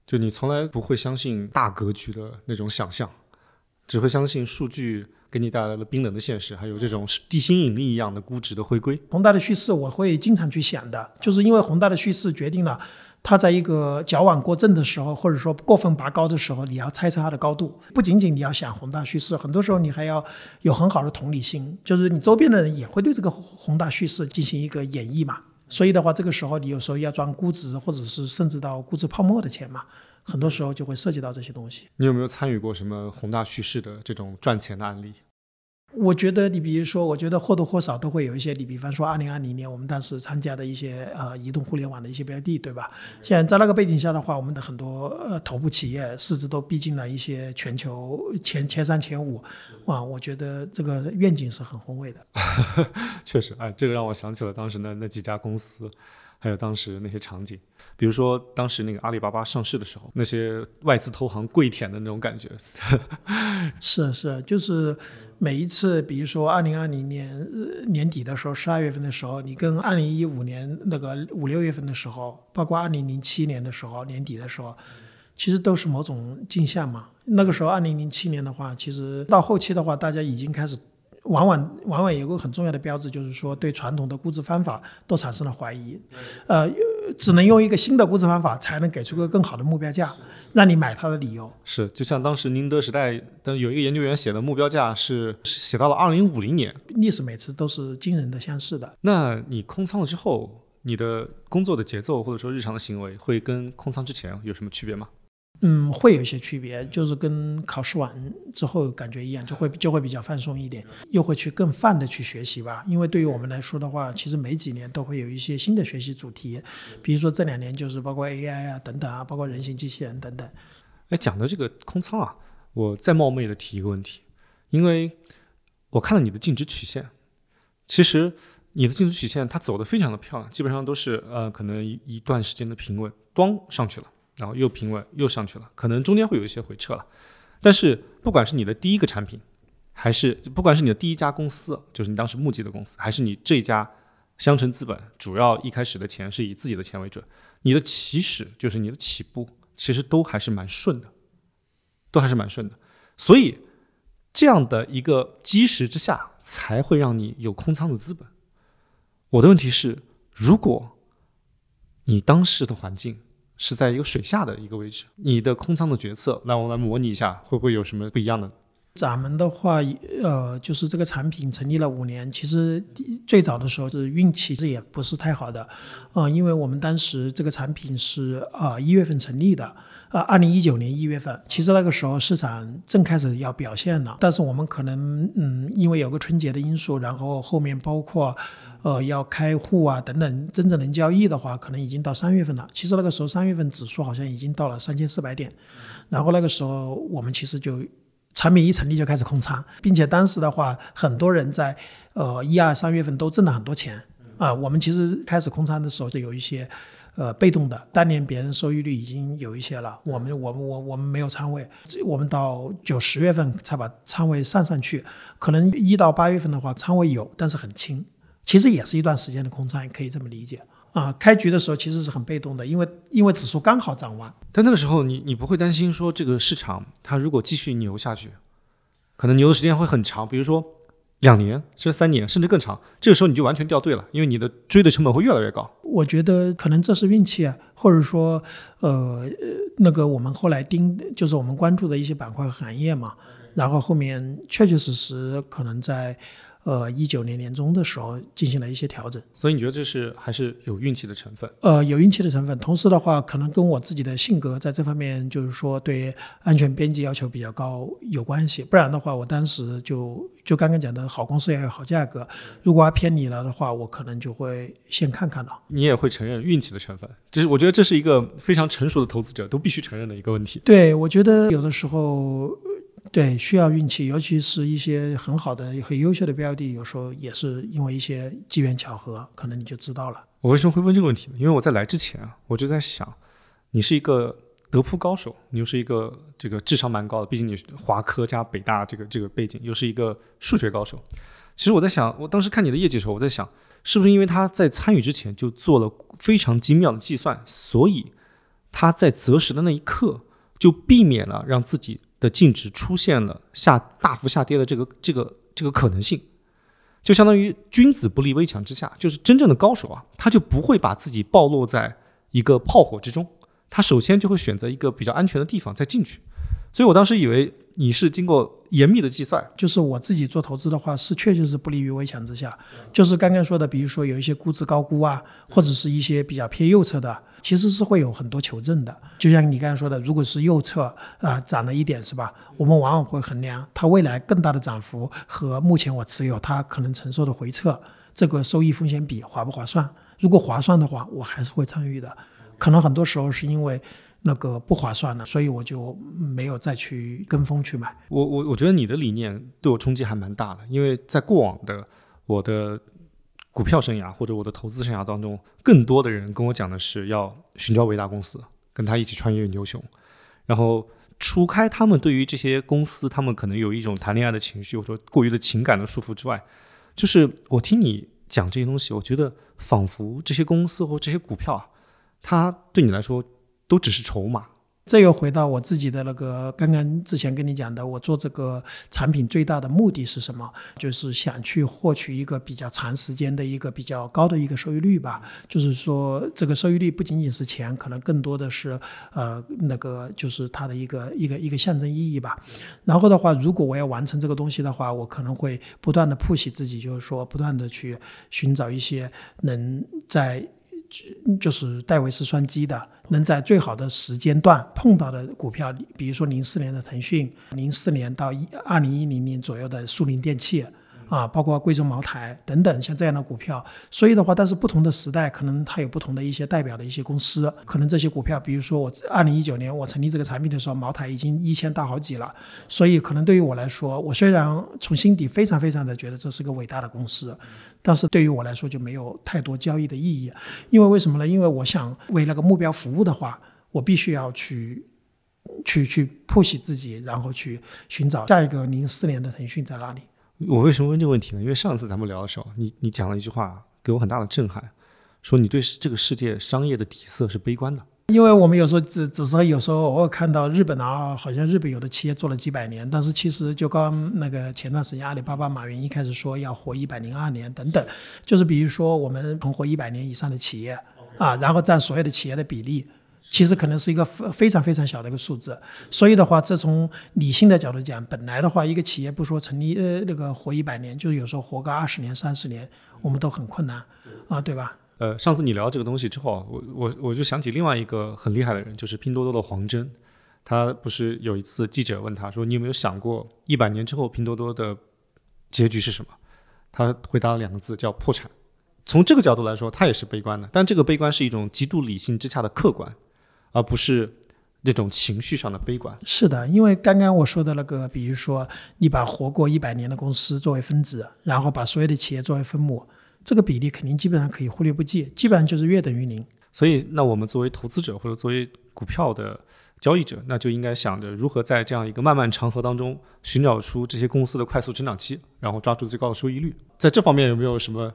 就你从来不会相信大格局的那种想象，只会相信数据。给你带来了冰冷的现实，还有这种地心引力一样的估值的回归。宏大的叙事，我会经常去想的，就是因为宏大的叙事决定了它在一个矫枉过正的时候，或者说过分拔高的时候，你要猜测它的高度。不仅仅你要想宏大叙事，很多时候你还要有很好的同理心，就是你周边的人也会对这个宏大叙事进行一个演绎嘛。所以的话，这个时候你有时候要赚估值，或者是甚至到估值泡沫的钱嘛。很多时候就会涉及到这些东西。你有没有参与过什么宏大叙事的这种赚钱的案例？我觉得你比如说，我觉得或多或少都会有一些。你比方说，二零二零年我们当时参加的一些呃移动互联网的一些标的，对吧？现在在那个背景下的话，我们的很多呃头部企业市值都逼近了一些全球前前三前五，哇！我觉得这个愿景是很宏伟的。确实，哎，这个让我想起了当时的那几家公司。还有当时那些场景，比如说当时那个阿里巴巴上市的时候，那些外资投行跪舔的那种感觉。是是，就是每一次，比如说二零二零年年底的时候，十二月份的时候，你跟二零一五年那个五六月份的时候，包括二零零七年的时候年底的时候，其实都是某种镜像嘛。那个时候二零零七年的话，其实到后期的话，大家已经开始。往往往往有个很重要的标志，就是说对传统的估值方法都产生了怀疑，呃，只能用一个新的估值方法才能给出个更好的目标价，让你买它的理由。是，就像当时宁德时代的有一个研究员写的目标价是写到了二零五零年，历史每次都是惊人的相似的。那你空仓了之后，你的工作的节奏或者说日常的行为会跟空仓之前有什么区别吗？嗯，会有一些区别，就是跟考试完之后感觉一样，就会就会比较放松一点，又会去更泛的去学习吧。因为对于我们来说的话，其实每几年都会有一些新的学习主题，比如说这两年就是包括 AI 啊等等啊，包括人形机器人等等。哎，讲的这个空仓啊，我再冒昧的提一个问题，因为我看了你的净值曲线，其实你的净值曲线它走的非常的漂亮，基本上都是呃可能一段时间的平稳，咣上去了。然后又平稳又上去了，可能中间会有一些回撤了，但是不管是你的第一个产品，还是不管是你的第一家公司，就是你当时募集的公司，还是你这家香城资本，主要一开始的钱是以自己的钱为准，你的起始就是你的起步，其实都还是蛮顺的，都还是蛮顺的，所以这样的一个基石之下，才会让你有空仓的资本。我的问题是，如果你当时的环境，是在一个水下的一个位置，你的空仓的决策，那我来模拟一下，会不会有什么不一样的？咱们的话，呃，就是这个产品成立了五年，其实最早的时候是运气这也不是太好的，呃，因为我们当时这个产品是啊一月份成立的，啊二零一九年一月份，其实那个时候市场正开始要表现了，但是我们可能嗯因为有个春节的因素，然后后面包括。呃，要开户啊，等等，真正能交易的话，可能已经到三月份了。其实那个时候三月份指数好像已经到了三千四百点，然后那个时候我们其实就产品一成立就开始空仓，并且当时的话，很多人在呃一二三月份都挣了很多钱啊。我们其实开始空仓的时候就有一些呃被动的，当年别人收益率已经有一些了，我们我们我我们没有仓位，我们到九十月份才把仓位上上去，可能一到八月份的话仓位有，但是很轻。其实也是一段时间的空仓，可以这么理解啊。开局的时候其实是很被动的，因为因为指数刚好涨完。但那个时候你你不会担心说这个市场它如果继续牛下去，可能牛的时间会很长，比如说两年甚至三年甚至更长。这个时候你就完全掉队了，因为你的追的成本会越来越高。我觉得可能这是运气啊，或者说呃那个我们后来盯就是我们关注的一些板块和行业嘛，然后后面确确实实可能在。呃，一九年年中的时候进行了一些调整，所以你觉得这是还是有运气的成分？呃，有运气的成分，同时的话，可能跟我自己的性格在这方面，就是说对安全边际要求比较高有关系。不然的话，我当时就就刚刚讲的好公司要有好价格，如果它偏离了的话，我可能就会先看看了。你也会承认运气的成分，就是我觉得这是一个非常成熟的投资者都必须承认的一个问题。对，我觉得有的时候。对，需要运气，尤其是一些很好的、很优秀的标的，有时候也是因为一些机缘巧合，可能你就知道了。我为什么会问这个问题呢？因为我在来之前啊，我就在想，你是一个德扑高手，你又是一个这个智商蛮高的，毕竟你华科加北大这个这个背景，又是一个数学高手。其实我在想，我当时看你的业绩的时候，我在想，是不是因为他在参与之前就做了非常精妙的计算，所以他在择时的那一刻就避免了让自己。的净值出现了下大幅下跌的这个这个这个可能性，就相当于君子不立危墙之下，就是真正的高手啊，他就不会把自己暴露在一个炮火之中，他首先就会选择一个比较安全的地方再进去。所以我当时以为你是经过。严密的计算，就是我自己做投资的话，是确实是不利于危墙之下。就是刚刚说的，比如说有一些估值高估啊，或者是一些比较偏右侧的，其实是会有很多求证的。就像你刚才说的，如果是右侧啊涨了一点，是吧？我们往往会衡量它未来更大的涨幅和目前我持有它可能承受的回撤，这个收益风险比划不划算？如果划算的话，我还是会参与的。可能很多时候是因为。那个不划算了，所以我就没有再去跟风去买。我我我觉得你的理念对我冲击还蛮大的，因为在过往的我的股票生涯或者我的投资生涯当中，更多的人跟我讲的是要寻找伟大公司，跟他一起穿越牛熊，然后除开他们对于这些公司，他们可能有一种谈恋爱的情绪，或者说过于的情感的束缚之外，就是我听你讲这些东西，我觉得仿佛这些公司或这些股票啊，它对你来说。都只是筹码，这又回到我自己的那个刚刚之前跟你讲的，我做这个产品最大的目的是什么？就是想去获取一个比较长时间的一个比较高的一个收益率吧。就是说，这个收益率不仅仅是钱，可能更多的是呃那个就是它的一个一个一个象征意义吧。然后的话，如果我要完成这个东西的话，我可能会不断的铺洗自己，就是说不断的去寻找一些能在。就是戴维斯双击的，能在最好的时间段碰到的股票，比如说零四年的腾讯，零四年到一二零一零年左右的苏宁电器。啊，包括贵州茅台等等像这样的股票，所以的话，但是不同的时代可能它有不同的一些代表的一些公司，可能这些股票，比如说我二零一九年我成立这个产品的时候，茅台已经一千大好几了，所以可能对于我来说，我虽然从心底非常非常的觉得这是个伟大的公司，但是对于我来说就没有太多交易的意义，因为为什么呢？因为我想为那个目标服务的话，我必须要去去去剖析自己，然后去寻找下一个零四年的腾讯在哪里。我为什么问这个问题呢？因为上次咱们聊的时候，你你讲了一句话，给我很大的震撼，说你对这个世界商业的底色是悲观的。因为我们有时候只只是有时候偶尔看到日本啊，好像日本有的企业做了几百年，但是其实就刚那个前段时间阿里巴巴马云一开始说要活一百零二年等等，就是比如说我们存活一百年以上的企业啊，然后占所有的企业的比例。其实可能是一个非非常非常小的一个数字，所以的话，这从理性的角度讲，本来的话，一个企业不说成立呃那个活一百年，就是有时候活个二十年、三十年，我们都很困难啊，对吧？呃，上次你聊这个东西之后，我我我就想起另外一个很厉害的人，就是拼多多的黄峥，他不是有一次记者问他说：“你有没有想过一百年之后拼多多的结局是什么？”他回答了两个字，叫破产。从这个角度来说，他也是悲观的，但这个悲观是一种极度理性之下的客观。而不是那种情绪上的悲观。是的，因为刚刚我说的那个，比如说你把活过一百年的公司作为分子，然后把所有的企业作为分母，这个比例肯定基本上可以忽略不计，基本上就是约等于零。所以，那我们作为投资者或者作为股票的交易者，那就应该想着如何在这样一个漫漫长河当中寻找出这些公司的快速成长期，然后抓住最高的收益率。在这方面有没有什么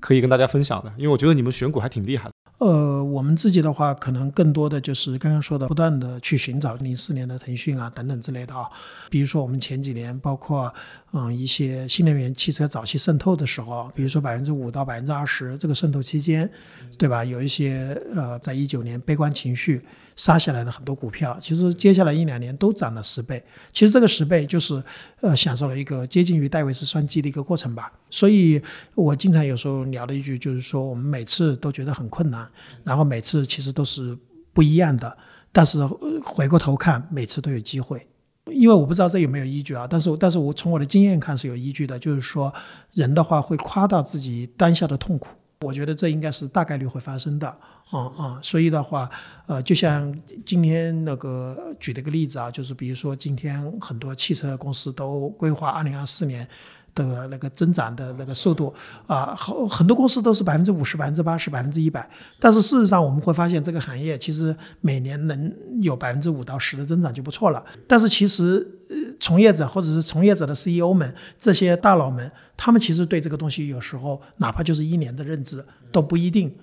可以跟大家分享的？因为我觉得你们选股还挺厉害的。呃，我们自己的话，可能更多的就是刚刚说的，不断的去寻找零四年的腾讯啊等等之类的啊。比如说我们前几年，包括嗯一些新能源汽车早期渗透的时候，比如说百分之五到百分之二十这个渗透期间，对吧？有一些呃，在一九年悲观情绪。杀下来的很多股票，其实接下来一两年都涨了十倍。其实这个十倍就是，呃，享受了一个接近于戴维斯双击的一个过程吧。所以我经常有时候聊的一句就是说，我们每次都觉得很困难，然后每次其实都是不一样的，但是回过头看，每次都有机会。因为我不知道这有没有依据啊，但是但是我从我的经验看是有依据的，就是说人的话会夸大自己当下的痛苦。我觉得这应该是大概率会发生的，啊啊，所以的话，呃，就像今天那个举了个例子啊，就是比如说今天很多汽车公司都规划二零二四年。的那个增长的那个速度啊，好很多公司都是百分之五十、百分之八十、百分之一百，但是事实上我们会发现这个行业其实每年能有百分之五到十的增长就不错了。但是其实呃，从业者或者是从业者的 CEO 们这些大佬们，他们其实对这个东西有时候哪怕就是一年的认知都不一定。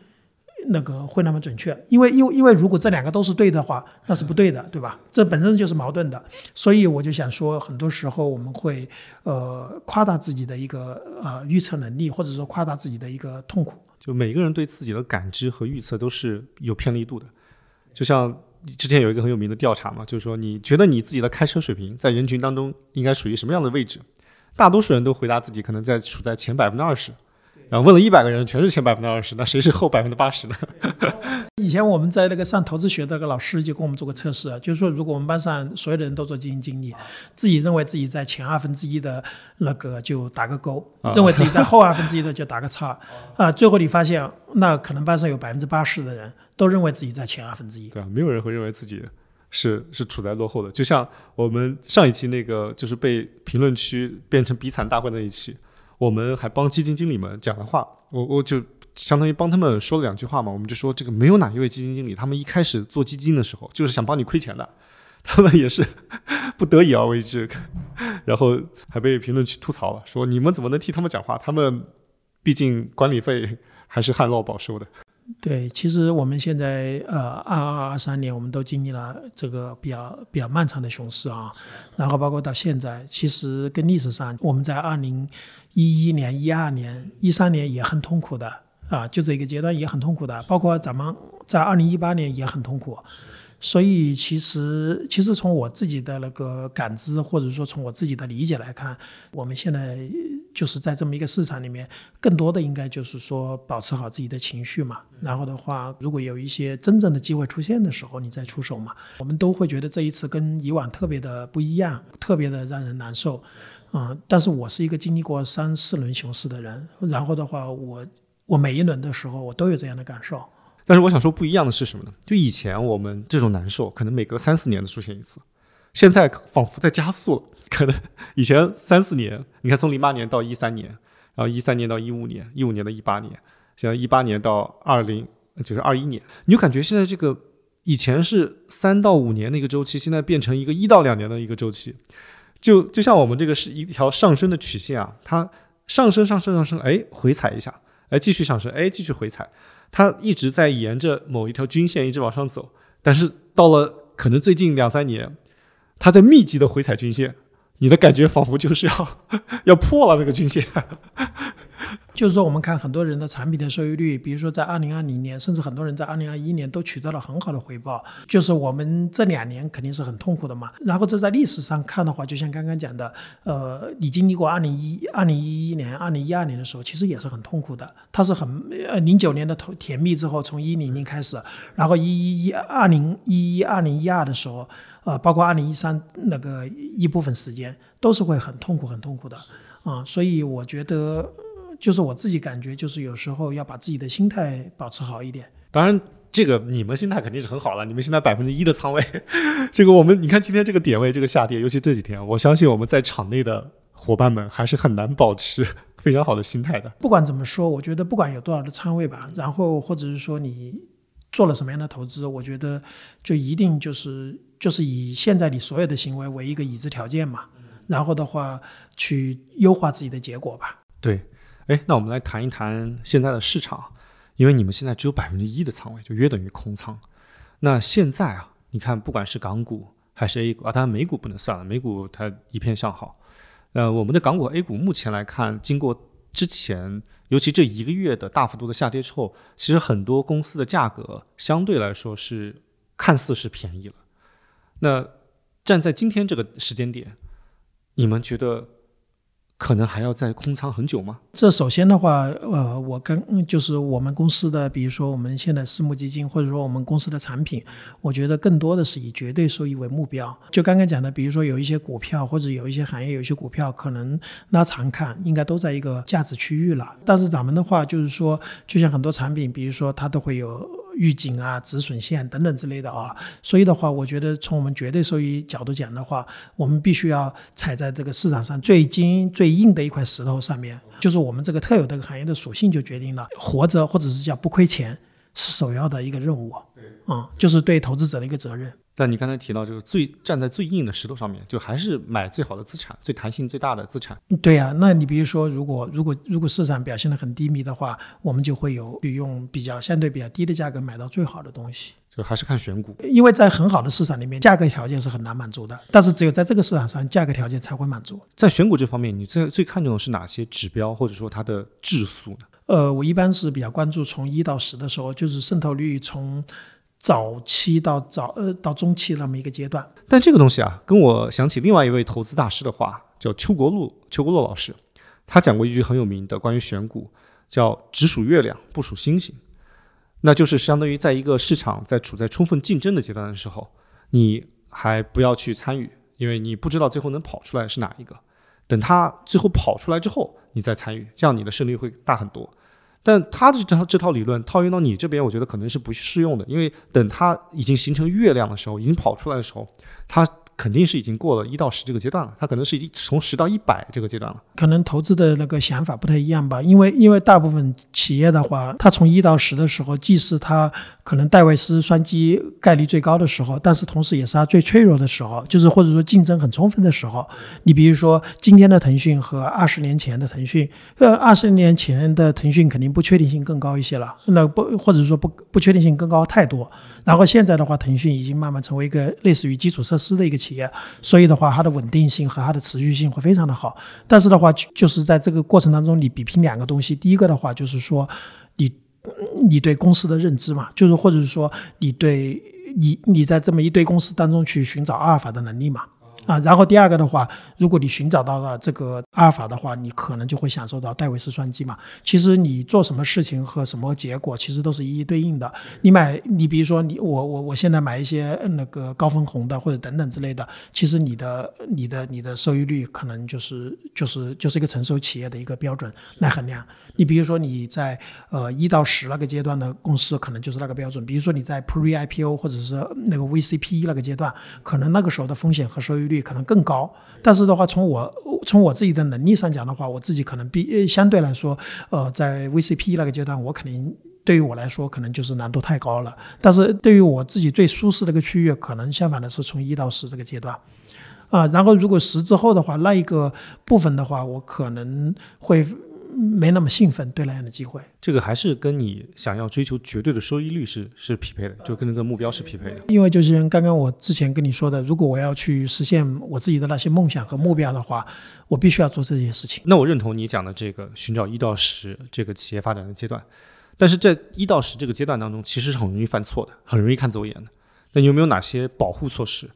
那个会那么准确，因为因为因为如果这两个都是对的话，那是不对的，对吧？这本身就是矛盾的，所以我就想说，很多时候我们会呃夸大自己的一个呃预测能力，或者说夸大自己的一个痛苦。就每个人对自己的感知和预测都是有偏离度的。就像之前有一个很有名的调查嘛，就是说你觉得你自己的开车水平在人群当中应该属于什么样的位置？大多数人都回答自己可能在处在前百分之二十。然后问了一百个人，全是前百分之二十，那谁是后百分之八十呢？以前我们在那个上投资学的那个老师就跟我们做过测试，就是说如果我们班上所有的人都做基金经理，自己认为自己在前二分之一的那个就打个勾，认为自己在后二分之一的就打个叉，啊，最后你发现那可能班上有百分之八十的人都认为自己在前二分之一。对啊，没有人会认为自己是是处在落后的。就像我们上一期那个就是被评论区变成比惨大会那一期。我们还帮基金经理们讲了话，我我就相当于帮他们说了两句话嘛。我们就说，这个没有哪一位基金经理，他们一开始做基金的时候就是想帮你亏钱的，他们也是 不得已而为之。然后还被评论区吐槽了，说你们怎么能替他们讲话？他们毕竟管理费还是旱涝保收的。对，其实我们现在呃，二二二三年，我们都经历了这个比较比较漫长的熊市啊，然后包括到现在，其实跟历史上我们在二零一一年、一二年、一三年也很痛苦的啊，就这一个阶段也很痛苦的，包括咱们在二零一八年也很痛苦，所以其实其实从我自己的那个感知，或者说从我自己的理解来看，我们现在就是在这么一个市场里面，更多的应该就是说保持好自己的情绪嘛。然后的话，如果有一些真正的机会出现的时候，你再出手嘛。我们都会觉得这一次跟以往特别的不一样，特别的让人难受。啊、但是我是一个经历过三四轮熊市的人，然后的话，我我每一轮的时候，我都有这样的感受。但是我想说不一样的是什么呢？就以前我们这种难受，可能每隔三四年的出现一次，现在仿佛在加速了。可能以前三四年，你看从零八年到一三年，然后一三年到一五年，一五年到一八年，现在一八年到二零就是二一年，你就感觉现在这个以前是三到五年的一个周期，现在变成一个一到两年的一个周期。就就像我们这个是一条上升的曲线啊，它上升上升上升，哎，回踩一下，哎，继续上升，哎，继续回踩，它一直在沿着某一条均线一直往上走。但是到了可能最近两三年，它在密集的回踩均线，你的感觉仿佛就是要 要破了这个均线。就是说，我们看很多人的产品的收益率，比如说在二零二零年，甚至很多人在二零二一年都取得了很好的回报。就是我们这两年肯定是很痛苦的嘛。然后这在历史上看的话，就像刚刚讲的，呃，你经历过二零一二零一一年、二零一二年的时候，其实也是很痛苦的。它是很呃零九年的甜甜蜜之后，从一零年开始，然后一一一二零一一二零一二的时候，呃，包括二零一三那个一部分时间，都是会很痛苦、很痛苦的啊。所以我觉得。就是我自己感觉，就是有时候要把自己的心态保持好一点。当然，这个你们心态肯定是很好了，你们现在百分之一的仓位，这个我们你看今天这个点位这个下跌，尤其这几天，我相信我们在场内的伙伴们还是很难保持非常好的心态的。不管怎么说，我觉得不管有多少的仓位吧，然后或者是说你做了什么样的投资，我觉得就一定就是就是以现在你所有的行为为一个已知条件嘛，然后的话去优化自己的结果吧。对。哎，那我们来谈一谈现在的市场，因为你们现在只有百分之一的仓位，就约等于空仓。那现在啊，你看，不管是港股还是 A 股啊，当然美股不能算了，美股它一片向好。呃，我们的港股、A 股目前来看，经过之前，尤其这一个月的大幅度的下跌之后，其实很多公司的价格相对来说是看似是便宜了。那站在今天这个时间点，你们觉得？可能还要再空仓很久吗？这首先的话，呃，我跟就是我们公司的，比如说我们现在私募基金，或者说我们公司的产品，我觉得更多的是以绝对收益为目标。就刚刚讲的，比如说有一些股票或者有一些行业，有些股票可能拉长看应该都在一个价值区域了。但是咱们的话，就是说，就像很多产品，比如说它都会有。预警啊、止损线等等之类的啊，所以的话，我觉得从我们绝对收益角度讲的话，我们必须要踩在这个市场上最精、最硬的一块石头上面，就是我们这个特有的行业的属性就决定了活着或者是叫不亏钱是首要的一个任务，嗯，就是对投资者的一个责任。但你刚才提到，就是最站在最硬的石头上面，就还是买最好的资产，最弹性最大的资产。对呀，那你比如说，如果如果如果市场表现的很低迷的话，我们就会有用比较相对比较低的价格买到最好的东西。就还是看选股，因为在很好的市场里面，价格条件是很难满足的，但是只有在这个市场上，价格条件才会满足。在选股这方面，你最最看重的是哪些指标，或者说它的质素呢？呃，我一般是比较关注从一到十的时候，就是渗透率从。早期到早呃到中期那么一个阶段，但这个东西啊，跟我想起另外一位投资大师的话，叫邱国禄邱国禄老师，他讲过一句很有名的关于选股，叫只数月亮不数星星，那就是相当于在一个市场在处在充分竞争的阶段的时候，你还不要去参与，因为你不知道最后能跑出来是哪一个，等他最后跑出来之后，你再参与，这样你的胜率会大很多。但他的这套这套理论套用到你这边，我觉得可能是不适用的，因为等他已经形成月亮的时候，已经跑出来的时候，他。肯定是已经过了一到十这个阶段了，它可能是从十到一百这个阶段了。可能投资的那个想法不太一样吧，因为因为大部分企业的话，它从一到十的时候，既是它可能戴维斯双击概率最高的时候，但是同时也是它最脆弱的时候，就是或者说竞争很充分的时候。你比如说今天的腾讯和二十年前的腾讯，呃，二十年前的腾讯肯定不确定性更高一些了，那不或者说不不确定性更高太多。然后现在的话，腾讯已经慢慢成为一个类似于基础设施的一个企业，所以的话，它的稳定性和它的持续性会非常的好。但是的话，就是在这个过程当中，你比拼两个东西，第一个的话就是说，你你对公司的认知嘛，就是或者是说你对你你在这么一堆公司当中去寻找阿尔法的能力嘛。啊，然后第二个的话，如果你寻找到了这个阿尔法的话，你可能就会享受到戴维斯双击嘛。其实你做什么事情和什么结果，其实都是一一对应的。你买，你比如说你我我我现在买一些那个高分红的或者等等之类的，其实你的你的你的收益率可能就是就是就是一个成熟企业的一个标准来衡量。你比如说你在呃一到十那个阶段的公司，可能就是那个标准。比如说你在 Pre IPO 或者是那个 VCPE 那个阶段，可能那个时候的风险和收益率可能更高。但是的话，从我从我自己的能力上讲的话，我自己可能比相对来说，呃，在 VCPE 那个阶段，我肯定对于我来说可能就是难度太高了。但是对于我自己最舒适的一个区域，可能相反的是从一到十这个阶段。啊，然后如果十之后的话，那一个部分的话，我可能会。没那么兴奋对那样的机会，这个还是跟你想要追求绝对的收益率是是匹配的，就跟那个目标是匹配的。因为就是刚刚我之前跟你说的，如果我要去实现我自己的那些梦想和目标的话，我必须要做这件事情。那我认同你讲的这个寻找一到十这个企业发展的阶段，但是在一到十这个阶段当中，其实是很容易犯错的，很容易看走眼的。那你有没有哪些保护措施？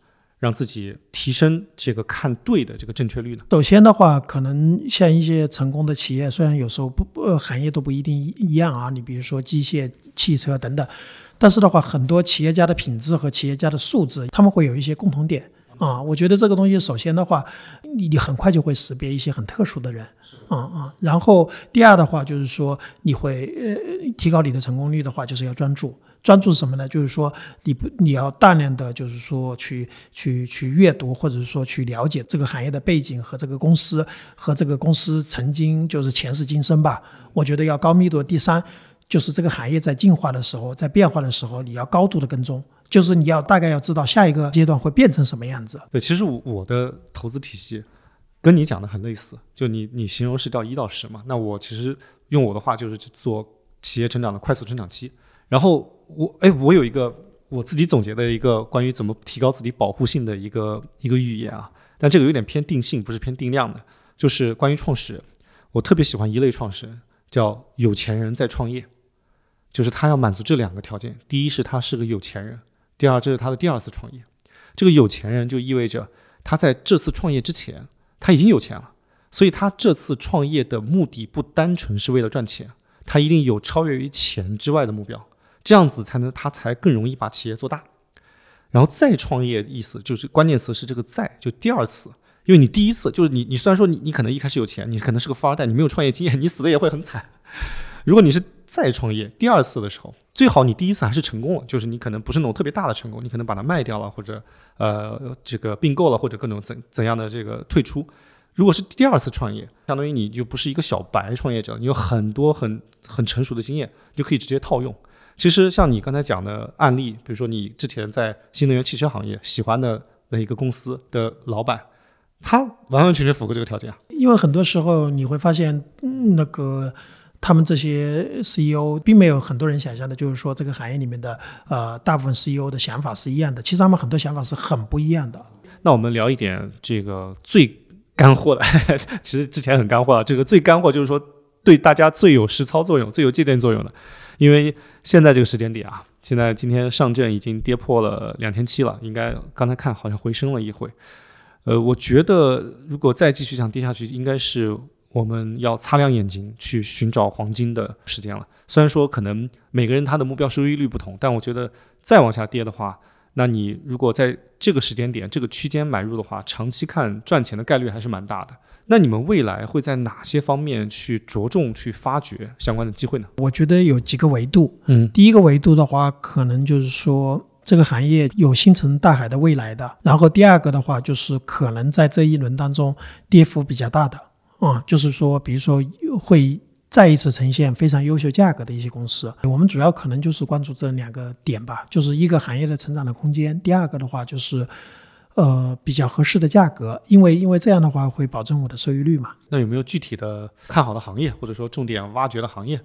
让自己提升这个看对的这个正确率呢？首先的话，可能像一些成功的企业，虽然有时候不呃行业都不一定一样啊，你比如说机械、汽车等等，但是的话，很多企业家的品质和企业家的素质，他们会有一些共同点啊。我觉得这个东西，首先的话，你你很快就会识别一些很特殊的人，啊啊。然后第二的话，就是说你会呃提高你的成功率的话，就是要专注。专注什么呢？就是说，你不你要大量的就是说去去去阅读，或者说去了解这个行业的背景和这个公司和这个公司曾经就是前世今生吧。我觉得要高密度。第三，就是这个行业在进化的时候，在变化的时候，你要高度的跟踪，就是你要大概要知道下一个阶段会变成什么样子。对，其实我的投资体系跟你讲的很类似，就你你形容是叫一到十嘛，那我其实用我的话就是做企业成长的快速成长期，然后。我哎，我有一个我自己总结的一个关于怎么提高自己保护性的一个一个预言啊，但这个有点偏定性，不是偏定量的，就是关于创始人，我特别喜欢一类创始人，叫有钱人在创业，就是他要满足这两个条件，第一是他是个有钱人，第二这是他的第二次创业，这个有钱人就意味着他在这次创业之前他已经有钱了，所以他这次创业的目的不单纯是为了赚钱，他一定有超越于钱之外的目标。这样子才能，他才更容易把企业做大。然后再创业，意思就是关键词是这个再，就第二次，因为你第一次就是你，你虽然说你你可能一开始有钱，你可能是个富二代，你没有创业经验，你死的也会很惨。如果你是再创业第二次的时候，最好你第一次还是成功了，就是你可能不是那种特别大的成功，你可能把它卖掉了，或者呃这个并购了，或者各种怎怎样的这个退出。如果是第二次创业，相当于你就不是一个小白创业者，你有很多很很成熟的经验，就可以直接套用。其实像你刚才讲的案例，比如说你之前在新能源汽车行业喜欢的那一个公司的老板，他完完全全符合这个条件啊。因为很多时候你会发现，那个他们这些 CEO 并没有很多人想象的，就是说这个行业里面的呃大部分 CEO 的想法是一样的。其实他们很多想法是很不一样的。那我们聊一点这个最干货的，其实之前很干货了，这个最干货就是说对大家最有实操作用、最有借鉴作用的。因为现在这个时间点啊，现在今天上证已经跌破了两千七了，应该刚才看好像回升了一回。呃，我觉得如果再继续这样跌下去，应该是我们要擦亮眼睛去寻找黄金的时间了。虽然说可能每个人他的目标收益率不同，但我觉得再往下跌的话，那你如果在这个时间点、这个区间买入的话，长期看赚钱的概率还是蛮大的。那你们未来会在哪些方面去着重去发掘相关的机会呢？我觉得有几个维度。嗯，第一个维度的话，可能就是说这个行业有星辰大海的未来的。然后第二个的话，就是可能在这一轮当中跌幅比较大的啊，就是说，比如说会再一次呈现非常优秀价格的一些公司。我们主要可能就是关注这两个点吧，就是一个行业的成长的空间，第二个的话就是。呃，比较合适的价格，因为因为这样的话会保证我的收益率嘛。那有没有具体的看好的行业，或者说重点挖掘的行业？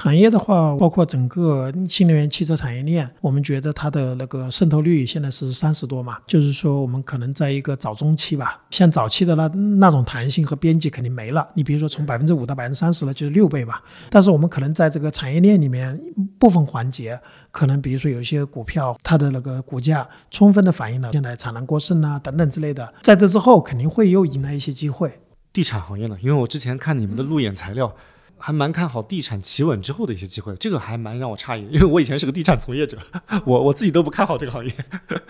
行业的话，包括整个新能源汽车产业链，我们觉得它的那个渗透率现在是三十多嘛，就是说我们可能在一个早中期吧，像早期的那那种弹性和边际肯定没了。你比如说从百分之五到百分之三十了，就是六倍吧。但是我们可能在这个产业链里面部分环节，可能比如说有一些股票，它的那个股价充分的反映了现在产能过剩啊等等之类的，在这之后肯定会又迎来一些机会。地产行业呢，因为我之前看你们的路演材料。还蛮看好地产企稳之后的一些机会，这个还蛮让我诧异，因为我以前是个地产从业者，我我自己都不看好这个行业。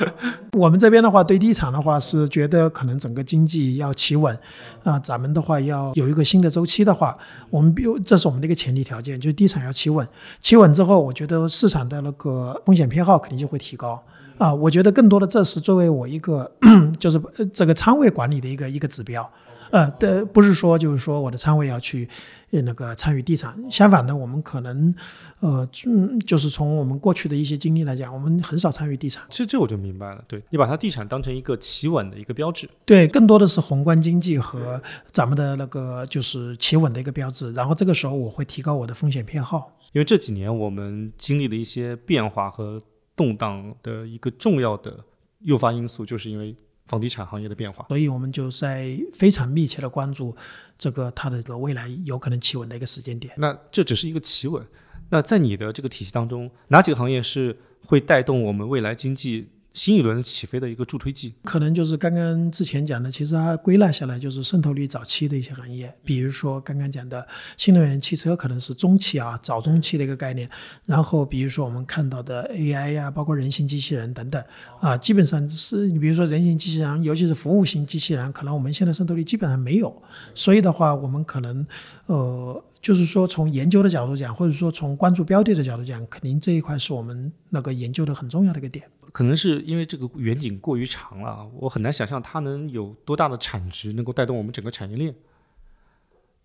我们这边的话，对地产的话是觉得可能整个经济要企稳，啊，咱们的话要有一个新的周期的话，我们比如这是我们的一个前提条件，就是地产要企稳，企稳之后，我觉得市场的那个风险偏好肯定就会提高，啊，我觉得更多的这是作为我一个 就是这个仓位管理的一个一个指标。呃，的不是说就是说我的仓位要去那个参与地产，相反的，我们可能呃，嗯，就是从我们过去的一些经历来讲，我们很少参与地产。其实这我就明白了，对你把它地产当成一个企稳的一个标志，对，更多的是宏观经济和咱们的那个就是企稳的一个标志。然后这个时候我会提高我的风险偏好，因为这几年我们经历了一些变化和动荡的一个重要的诱发因素，就是因为。房地产行业的变化，所以我们就在非常密切的关注这个它的一个未来有可能企稳的一个时间点。那这只是一个企稳，那在你的这个体系当中，哪几个行业是会带动我们未来经济？新一轮起飞的一个助推剂，可能就是刚刚之前讲的，其实它归纳下来就是渗透率早期的一些行业，比如说刚刚讲的新能源汽车，可能是中期啊，早中期的一个概念。然后比如说我们看到的 AI 呀，包括人形机器人等等啊，基本上是你比如说人形机器人，尤其是服务型机器人，可能我们现在渗透率基本上没有。所以的话，我们可能呃，就是说从研究的角度讲，或者说从关注标的的角度讲，肯定这一块是我们那个研究的很重要的一个点。可能是因为这个远景过于长了，我很难想象它能有多大的产值，能够带动我们整个产业链。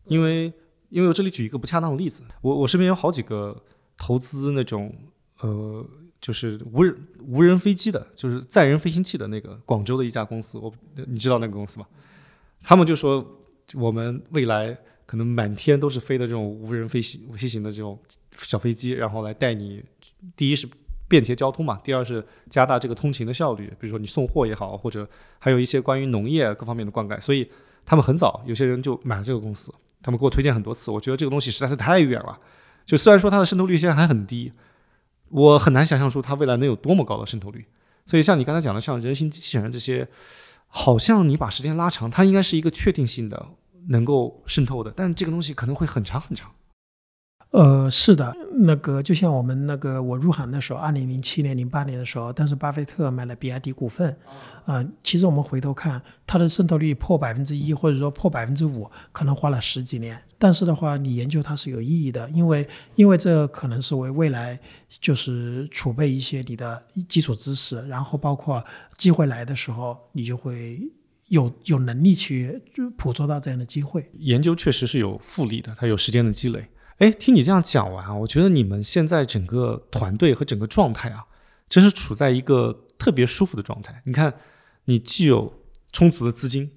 因为，因为我这里举一个不恰当的例子，我我身边有好几个投资那种呃，就是无人无人飞机的，就是载人飞行器的那个广州的一家公司，我你知道那个公司吗？他们就说我们未来可能满天都是飞的这种无人飞行飞行的这种小飞机，然后来带你，第一是。便捷交通嘛，第二是加大这个通勤的效率，比如说你送货也好，或者还有一些关于农业各方面的灌溉，所以他们很早有些人就买了这个公司，他们给我推荐很多次，我觉得这个东西实在是太远了，就虽然说它的渗透率现在还很低，我很难想象出它未来能有多么高的渗透率，所以像你刚才讲的，像人形机器人这些，好像你把时间拉长，它应该是一个确定性的能够渗透的，但这个东西可能会很长很长。呃，是的，那个就像我们那个我入行的时候，二零零七年、零八年的时候，当时巴菲特买了比亚迪股份，啊，其实我们回头看，它的渗透率破百分之一，或者说破百分之五，可能花了十几年。但是的话，你研究它是有意义的，因为因为这可能是为未来就是储备一些你的基础知识，然后包括机会来的时候，你就会有有能力去捕捉到这样的机会。研究确实是有复利的，它有时间的积累。哎，听你这样讲完啊，我觉得你们现在整个团队和整个状态啊，真是处在一个特别舒服的状态。你看，你既有充足的资金，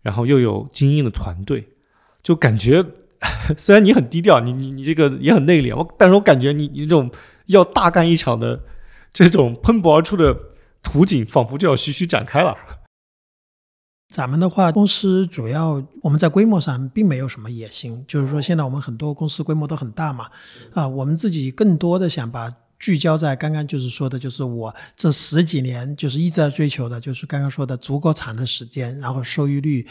然后又有精英的团队，就感觉 虽然你很低调，你你你这个也很内敛，我但是我感觉你你这种要大干一场的这种喷薄而出的图景，仿佛就要徐徐展开了。咱们的话，公司主要我们在规模上并没有什么野心，就是说现在我们很多公司规模都很大嘛，啊，我们自己更多的想把聚焦在刚刚就是说的，就是我这十几年就是一直在追求的，就是刚刚说的足够长的时间，然后收益率，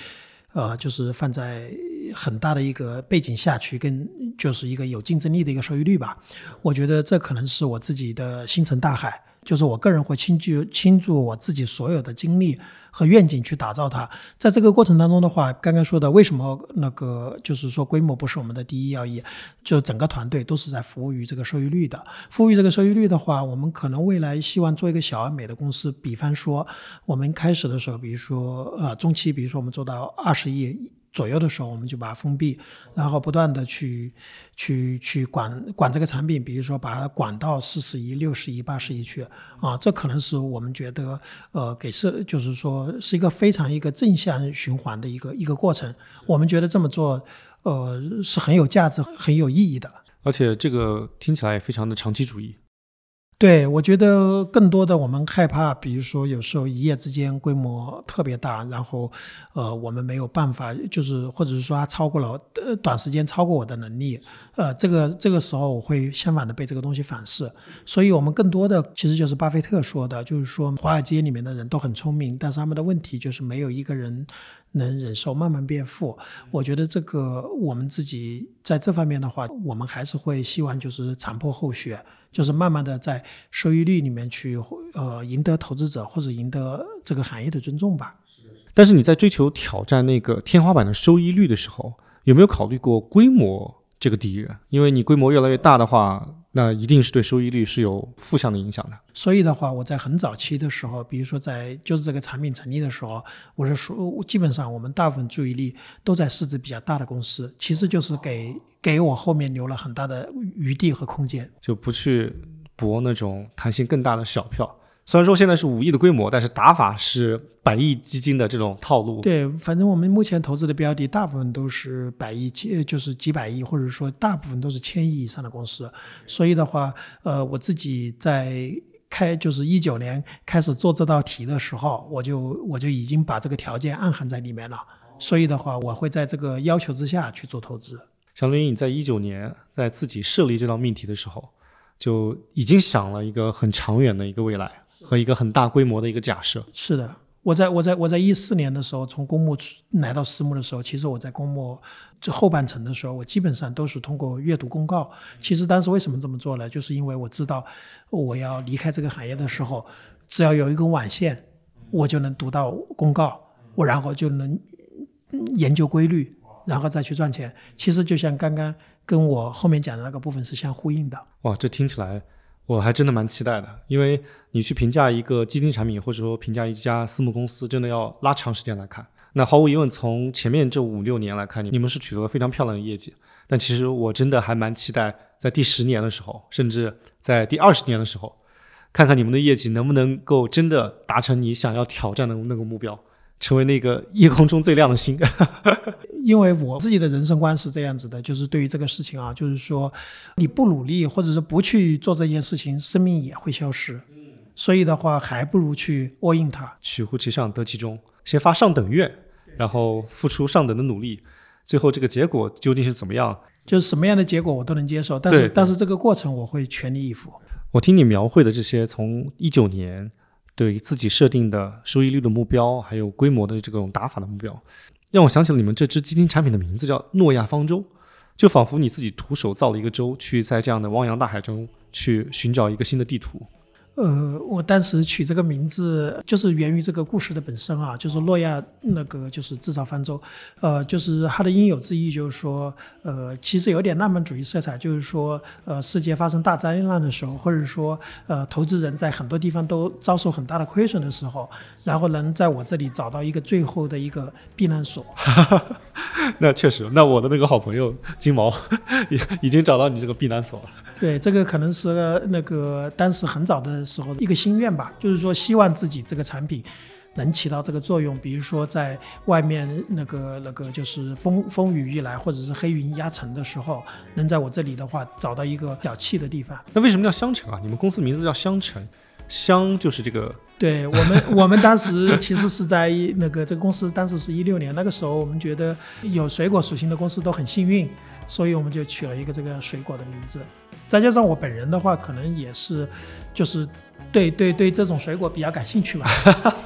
呃，就是放在很大的一个背景下去，跟就是一个有竞争力的一个收益率吧。我觉得这可能是我自己的星辰大海。就是我个人会倾注倾注我自己所有的精力和愿景去打造它。在这个过程当中的话，刚刚说的为什么那个就是说规模不是我们的第一要义，就整个团队都是在服务于这个收益率的。服务于这个收益率的话，我们可能未来希望做一个小而美的公司。比方说，我们开始的时候，比如说呃中期，比如说我们做到二十亿。左右的时候，我们就把它封闭，然后不断的去去去管管这个产品，比如说把它管到四十一、六十一、八十一去啊，这可能是我们觉得呃给是就是说是一个非常一个正向循环的一个一个过程。我们觉得这么做呃是很有价值、很有意义的。而且这个听起来也非常的长期主义。对，我觉得更多的我们害怕，比如说有时候一夜之间规模特别大，然后，呃，我们没有办法，就是或者是说它超过了，呃，短时间超过我的能力，呃，这个这个时候我会相反的被这个东西反噬。所以我们更多的其实就是巴菲特说的，就是说华尔街里面的人都很聪明，但是他们的问题就是没有一个人。能忍受慢慢变富，我觉得这个我们自己在这方面的话，我们还是会希望就是残破后学，就是慢慢的在收益率里面去呃赢得投资者或者赢得这个行业的尊重吧。但是你在追求挑战那个天花板的收益率的时候，有没有考虑过规模这个敌人？因为你规模越来越大的话。那一定是对收益率是有负向的影响的。所以的话，我在很早期的时候，比如说在就是这个产品成立的时候，我是说，基本上我们大部分注意力都在市值比较大的公司，其实就是给给我后面留了很大的余地和空间，就不去搏那种弹性更大的小票。虽然说现在是五亿的规模，但是打法是百亿基金的这种套路。对，反正我们目前投资的标的大部分都是百亿，就是几百亿，或者说大部分都是千亿以上的公司。所以的话，呃，我自己在开就是一九年开始做这道题的时候，我就我就已经把这个条件暗含在里面了。所以的话，我会在这个要求之下去做投资。相当于你在一九年在自己设立这道命题的时候。就已经想了一个很长远的一个未来和一个很大规模的一个假设。是的，我在我在我在一四年的时候从公募来到私募的时候，其实我在公募这后半程的时候，我基本上都是通过阅读公告。其实当时为什么这么做呢？就是因为我知道我要离开这个行业的时候，只要有一根网线，我就能读到公告，我然后就能研究规律，然后再去赚钱。其实就像刚刚。跟我后面讲的那个部分是相呼应的。哇，这听起来我还真的蛮期待的，因为你去评价一个基金产品，或者说评价一家私募公司，真的要拉长时间来看。那毫无疑问，从前面这五六年来看，你们是取得了非常漂亮的业绩。但其实我真的还蛮期待，在第十年的时候，甚至在第二十年的时候，看看你们的业绩能不能够真的达成你想要挑战的那个目标。成为那个夜空中最亮的星，因为我自己的人生观是这样子的，就是对于这个事情啊，就是说你不努力，或者是不去做这件事情，生命也会消失。所以的话，还不如去 all in 它，取乎其上得其中，先发上等愿，然后付出上等的努力，最后这个结果究竟是怎么样？就是什么样的结果我都能接受，但是但是这个过程我会全力以赴。我听你描绘的这些，从一九年。对自己设定的收益率的目标，还有规模的这种打法的目标，让我想起了你们这支基金产品的名字叫诺亚方舟，就仿佛你自己徒手造了一个舟，去在这样的汪洋大海中去寻找一个新的地图。呃，我当时取这个名字就是源于这个故事的本身啊，就是诺亚那个就是制造方舟，呃，就是它的应有之意就是说，呃，其实有点浪漫主义色彩，就是说，呃，世界发生大灾难的时候，或者说，呃，投资人在很多地方都遭受很大的亏损的时候，然后能在我这里找到一个最后的一个避难所。那确实，那我的那个好朋友金毛 已已经找到你这个避难所了。对，这个可能是那个当时很早的时候一个心愿吧，就是说希望自己这个产品能起到这个作用。比如说在外面那个那个就是风风雨欲来或者是黑云压城的时候，能在我这里的话找到一个小憩的地方。那为什么叫香城啊？你们公司名字叫香橙，香就是这个。对我们，我们当时其实是在那个这个公司当时是一六年，那个时候我们觉得有水果属性的公司都很幸运。所以我们就取了一个这个水果的名字，再加上我本人的话，可能也是，就是对对对这种水果比较感兴趣吧。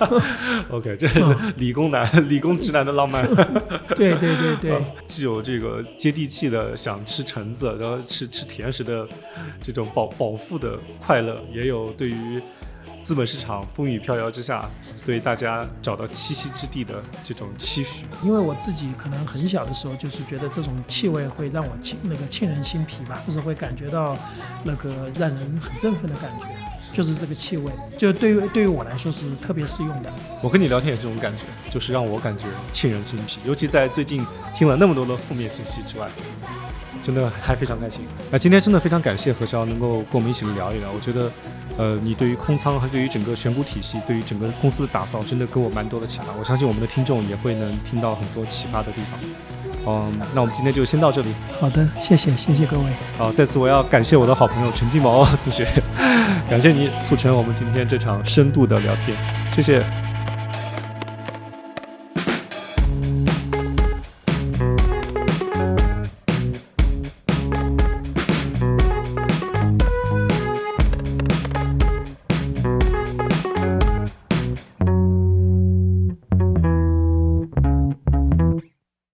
OK，这是理工男、理工直男的浪漫。对对对对，既有这个接地气的想吃橙子，然后吃吃甜食的这种饱饱腹的快乐，也有对于。资本市场风雨飘摇之下，对大家找到栖息之地的这种期许。因为我自己可能很小的时候，就是觉得这种气味会让我沁那个沁人心脾吧，就是会感觉到那个让人很振奋的感觉。就是这个气味，就对于对于我来说是特别适用的。我跟你聊天也这种感觉，就是让我感觉沁人心脾，尤其在最近听了那么多的负面信息之外。真的还非常开心。那今天真的非常感谢何潇能够跟我们一起聊一聊。我觉得，呃，你对于空仓，还对于整个选股体系，对于整个公司的打造，真的给我蛮多的启发。我相信我们的听众也会能听到很多启发的地方。嗯，那我们今天就先到这里。好的，谢谢，谢谢各位。好，再次我要感谢我的好朋友陈金毛同学，感谢你促成我们今天这场深度的聊天，谢谢。